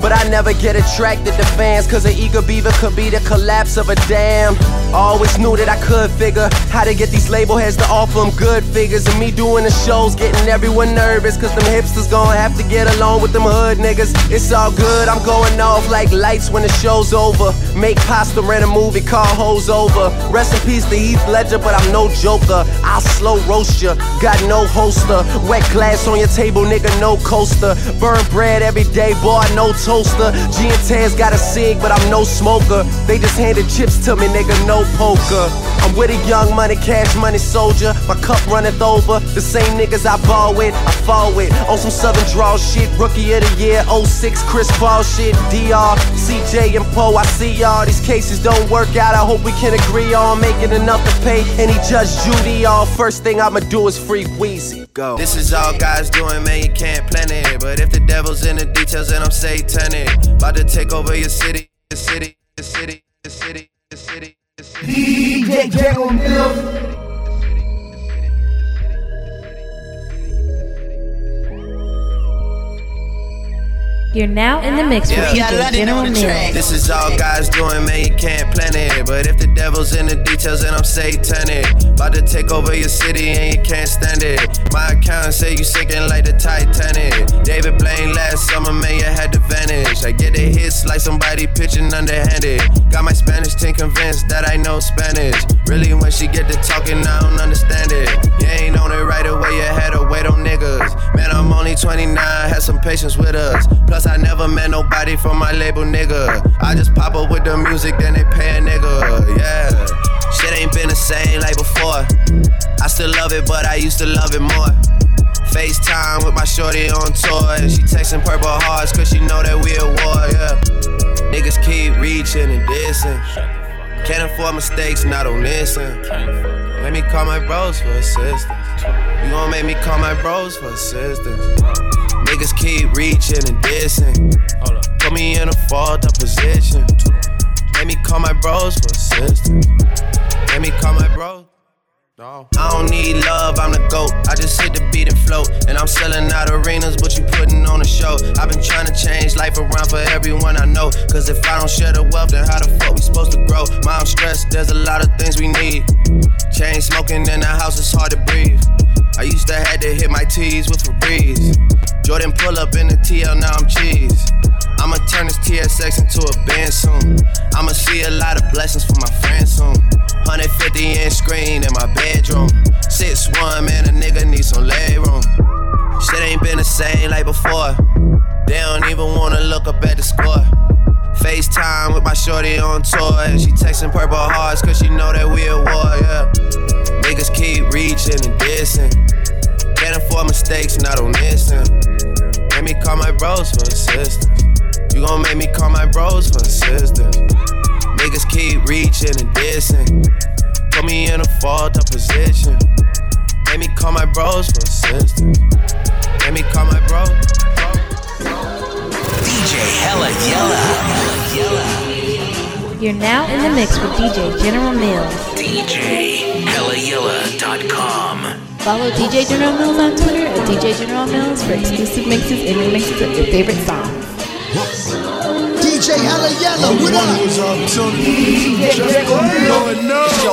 But I never get attracted to fans, cause an eager beaver could be the collapse of a dam. Always knew that I could figure how to get these label heads to offer them good figures. And me doing the shows getting everyone nervous, cause them hipsters gonna have to get along with them hood niggas. It's all good, I'm going off like lights when the show's over. Make pasta, rent a movie, call hoes over. Rest in peace to Heath Ledger, but I'm no joker. I'll slow roast ya, got no holster. Wet glass on your table, nigga, no coaster. Burn bread every day, boy, no toaster. G and Taz got a cig, but I'm no smoker. They just handed chips to me, nigga, no poker. I'm with a young money, cash money soldier. My cup runneth over. The same niggas I ball with, I fall with. On some Southern draw shit, rookie of the year, 06 Chris Paul shit. DR, CJ and Poe, I see y'all. These cases don't work out. I hope we can agree on making enough to pay any judge Judy. All first thing I'ma do is free Weezy. Go. This is all God's doing, man, you can't plan it. But if the devil's in the details, then I'm satanic. About to take over your city, your city, your city, your city, your city, your city. DJ General Mealz. You're now in the mix with DJ General Mealz. This is all God's doing, man, you can't plan it. But if the devil's in the details, then I'm satanic. About to take over your city and you can't stand it. My accountant say you sinking like the Titanic. David Blaine last summer, man, you had to vanish. I get the hits like somebody pitching underhanded. Got my Spanish team convinced that I know Spanish. Really, when she get to talking, I don't understand it. You ain't on it right away, you had to wait on niggas. Man, I'm only 29, had some patience with us. Plus, I never met nobody from my label, nigga. I just pop up with the music, then they pay a nigga. Yeah. Shit ain't been the same like before. I still love it, but I used to love it more. FaceTime with my shorty on tour. And she texting purple hearts cause she know that we at war, yeah. Niggas keep reaching and dissing. Can't afford mistakes, not on this end. Let me call my bros for assistance. You gon' make me call my bros for assistance. Niggas keep reaching and dissing. Put me in a fault up position. Make me call my bros for assistance. Make me call my bros. No. I don't need love, I'm the GOAT. I just hit the beat and float. And I'm selling out arenas, but you putting on a show. I've been trying to change life around for everyone I know. Cause if I don't share the wealth, then how the fuck we supposed to grow? Mom stressed, there's a lot of things we need. Chain smoking in the house, it's hard to breathe. I used to had to hit my T's with Febreze. Jordan pull up in the TL, now I'm cheese. I'ma turn this TSX into a band soon. I'ma see a lot of blessings for my friends soon. 150 inch screen in my bedroom. 6'1, man, a nigga need some leg room. Shit ain't been the same like before. They don't even wanna look up at the score. FaceTime with my shorty on tour. And she texting purple hearts cause she know that we at war, yeah. Niggas keep reaching and dissing. Can't afford mistakes, not on this end. Let me call my bros for assistance. You gon' make me call my bros for assistance. Niggas keep reaching and dissing. Put me in a fault up position. Let me call my bros for assistance. Let me call my bros. DJ Hella Yella. You're now in the mix with DJ General Mealz. DJ HellaYella.com. Follow DJ General Mealz on Twitter at DJ General Mealz for exclusive mixes and remixes of your favorite songs. DJ Hella Yella, what up? It's your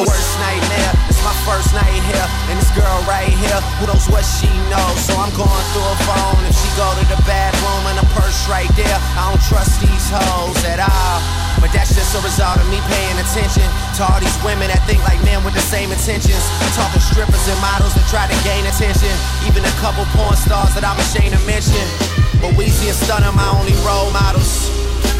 worst nightmare. It's my first night here, and this girl right here, who knows what she knows? So I'm going through her phone. If she go to the bathroom and a purse right there, I don't trust these hoes at all. But that's just a result of me paying attention to all these women that think like men with the same intentions. Talking strippers and models that try to gain attention. Even a couple porn stars that I'm ashamed to mention. But Weezy and Stunner my only role models.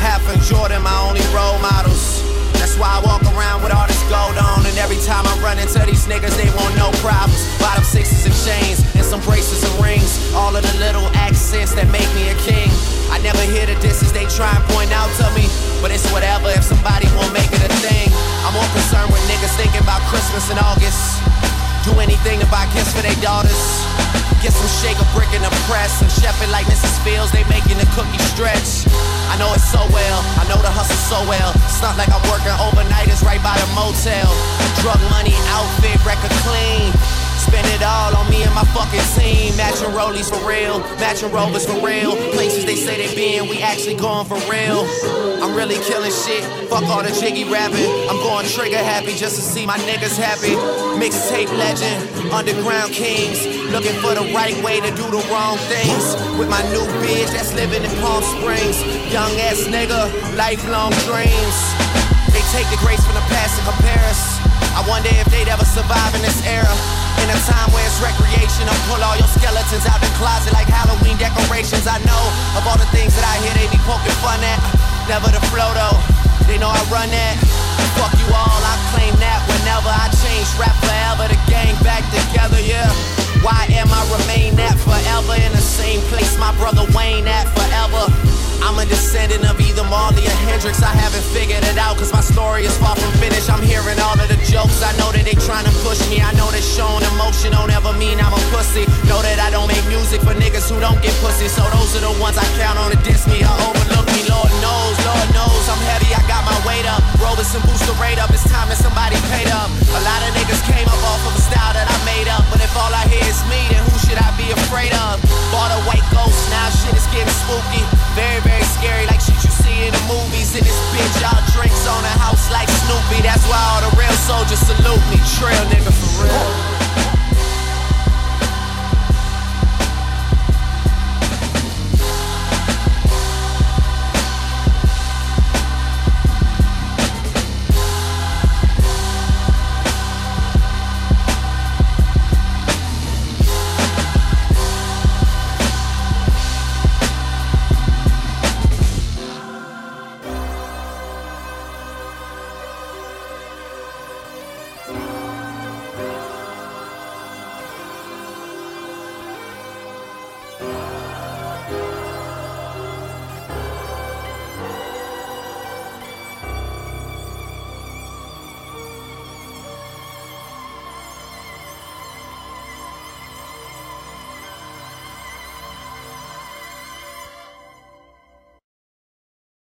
Hov and Jordan my only role models. That's why I walk around with all this gold on. And every time I run into these niggas, they want no problems. Bottom sixes and chains, and some bracelets and rings. All of the little accents that make me a king. I never hear the disses they try and point out to me. But it's whatever if somebody won't make it a thing. I'm more concerned with niggas thinking about Christmas in August. Do anything to buy gifts for their daughters. Get some shake a brick in the press and chef like Mrs. Fields. They making the cookie stretch. I know it so well. I know the hustle so well. It's not like I'm working overnight. It's right by the motel. Drug money, outfit, record clean. Spend it all on me and my fucking team. Matching rollies for real, matching rovers for real. Places they say they been, we actually going for real. I'm really killing shit. Fuck all the jiggy rapping. I'm going trigger happy just to see my niggas happy. Mixtape legend, underground kings. Looking for the right way to do the wrong things. With my new bitch that's living in Palm Springs. Young ass nigga, lifelong dreams. They take the grace from the past and compare us. I wonder if they'd ever survive in this era. In a time where it's recreation, I pull all your skeletons out the closet like Halloween decorations. I know of all the things that I hear they be poking fun at. Never the flow though, they know I run that. Fuck you all, I claim that whenever I change rap forever, the gang back together, yeah. Why am I remain that forever in the same place my brother Wayne at forever? I'm a descendant of either Marley or Hendrix. I haven't figured it out, cause my story is far from finished. I'm hearing all of the jokes. I know that they trying to push me. I know that showing emotion don't ever mean I'm a pussy. Know that I don't make music for niggas who don't get pussy. So those are the ones I count on to diss me or overlook me. Lord knows, knows I'm heavy. I got my weight up. Robinson boost the rate up. It's time that somebody paid up. A lot of niggas came up off of a style that I made up. But if all I hear is me, then who should I be afraid of? Bought a white ghost, now shit is getting spooky. Very, very scary, like shit you see in the movies. In this bitch, y'all drinks on a house like Snoopy. That's why all the real soldiers salute me. Trail nigga.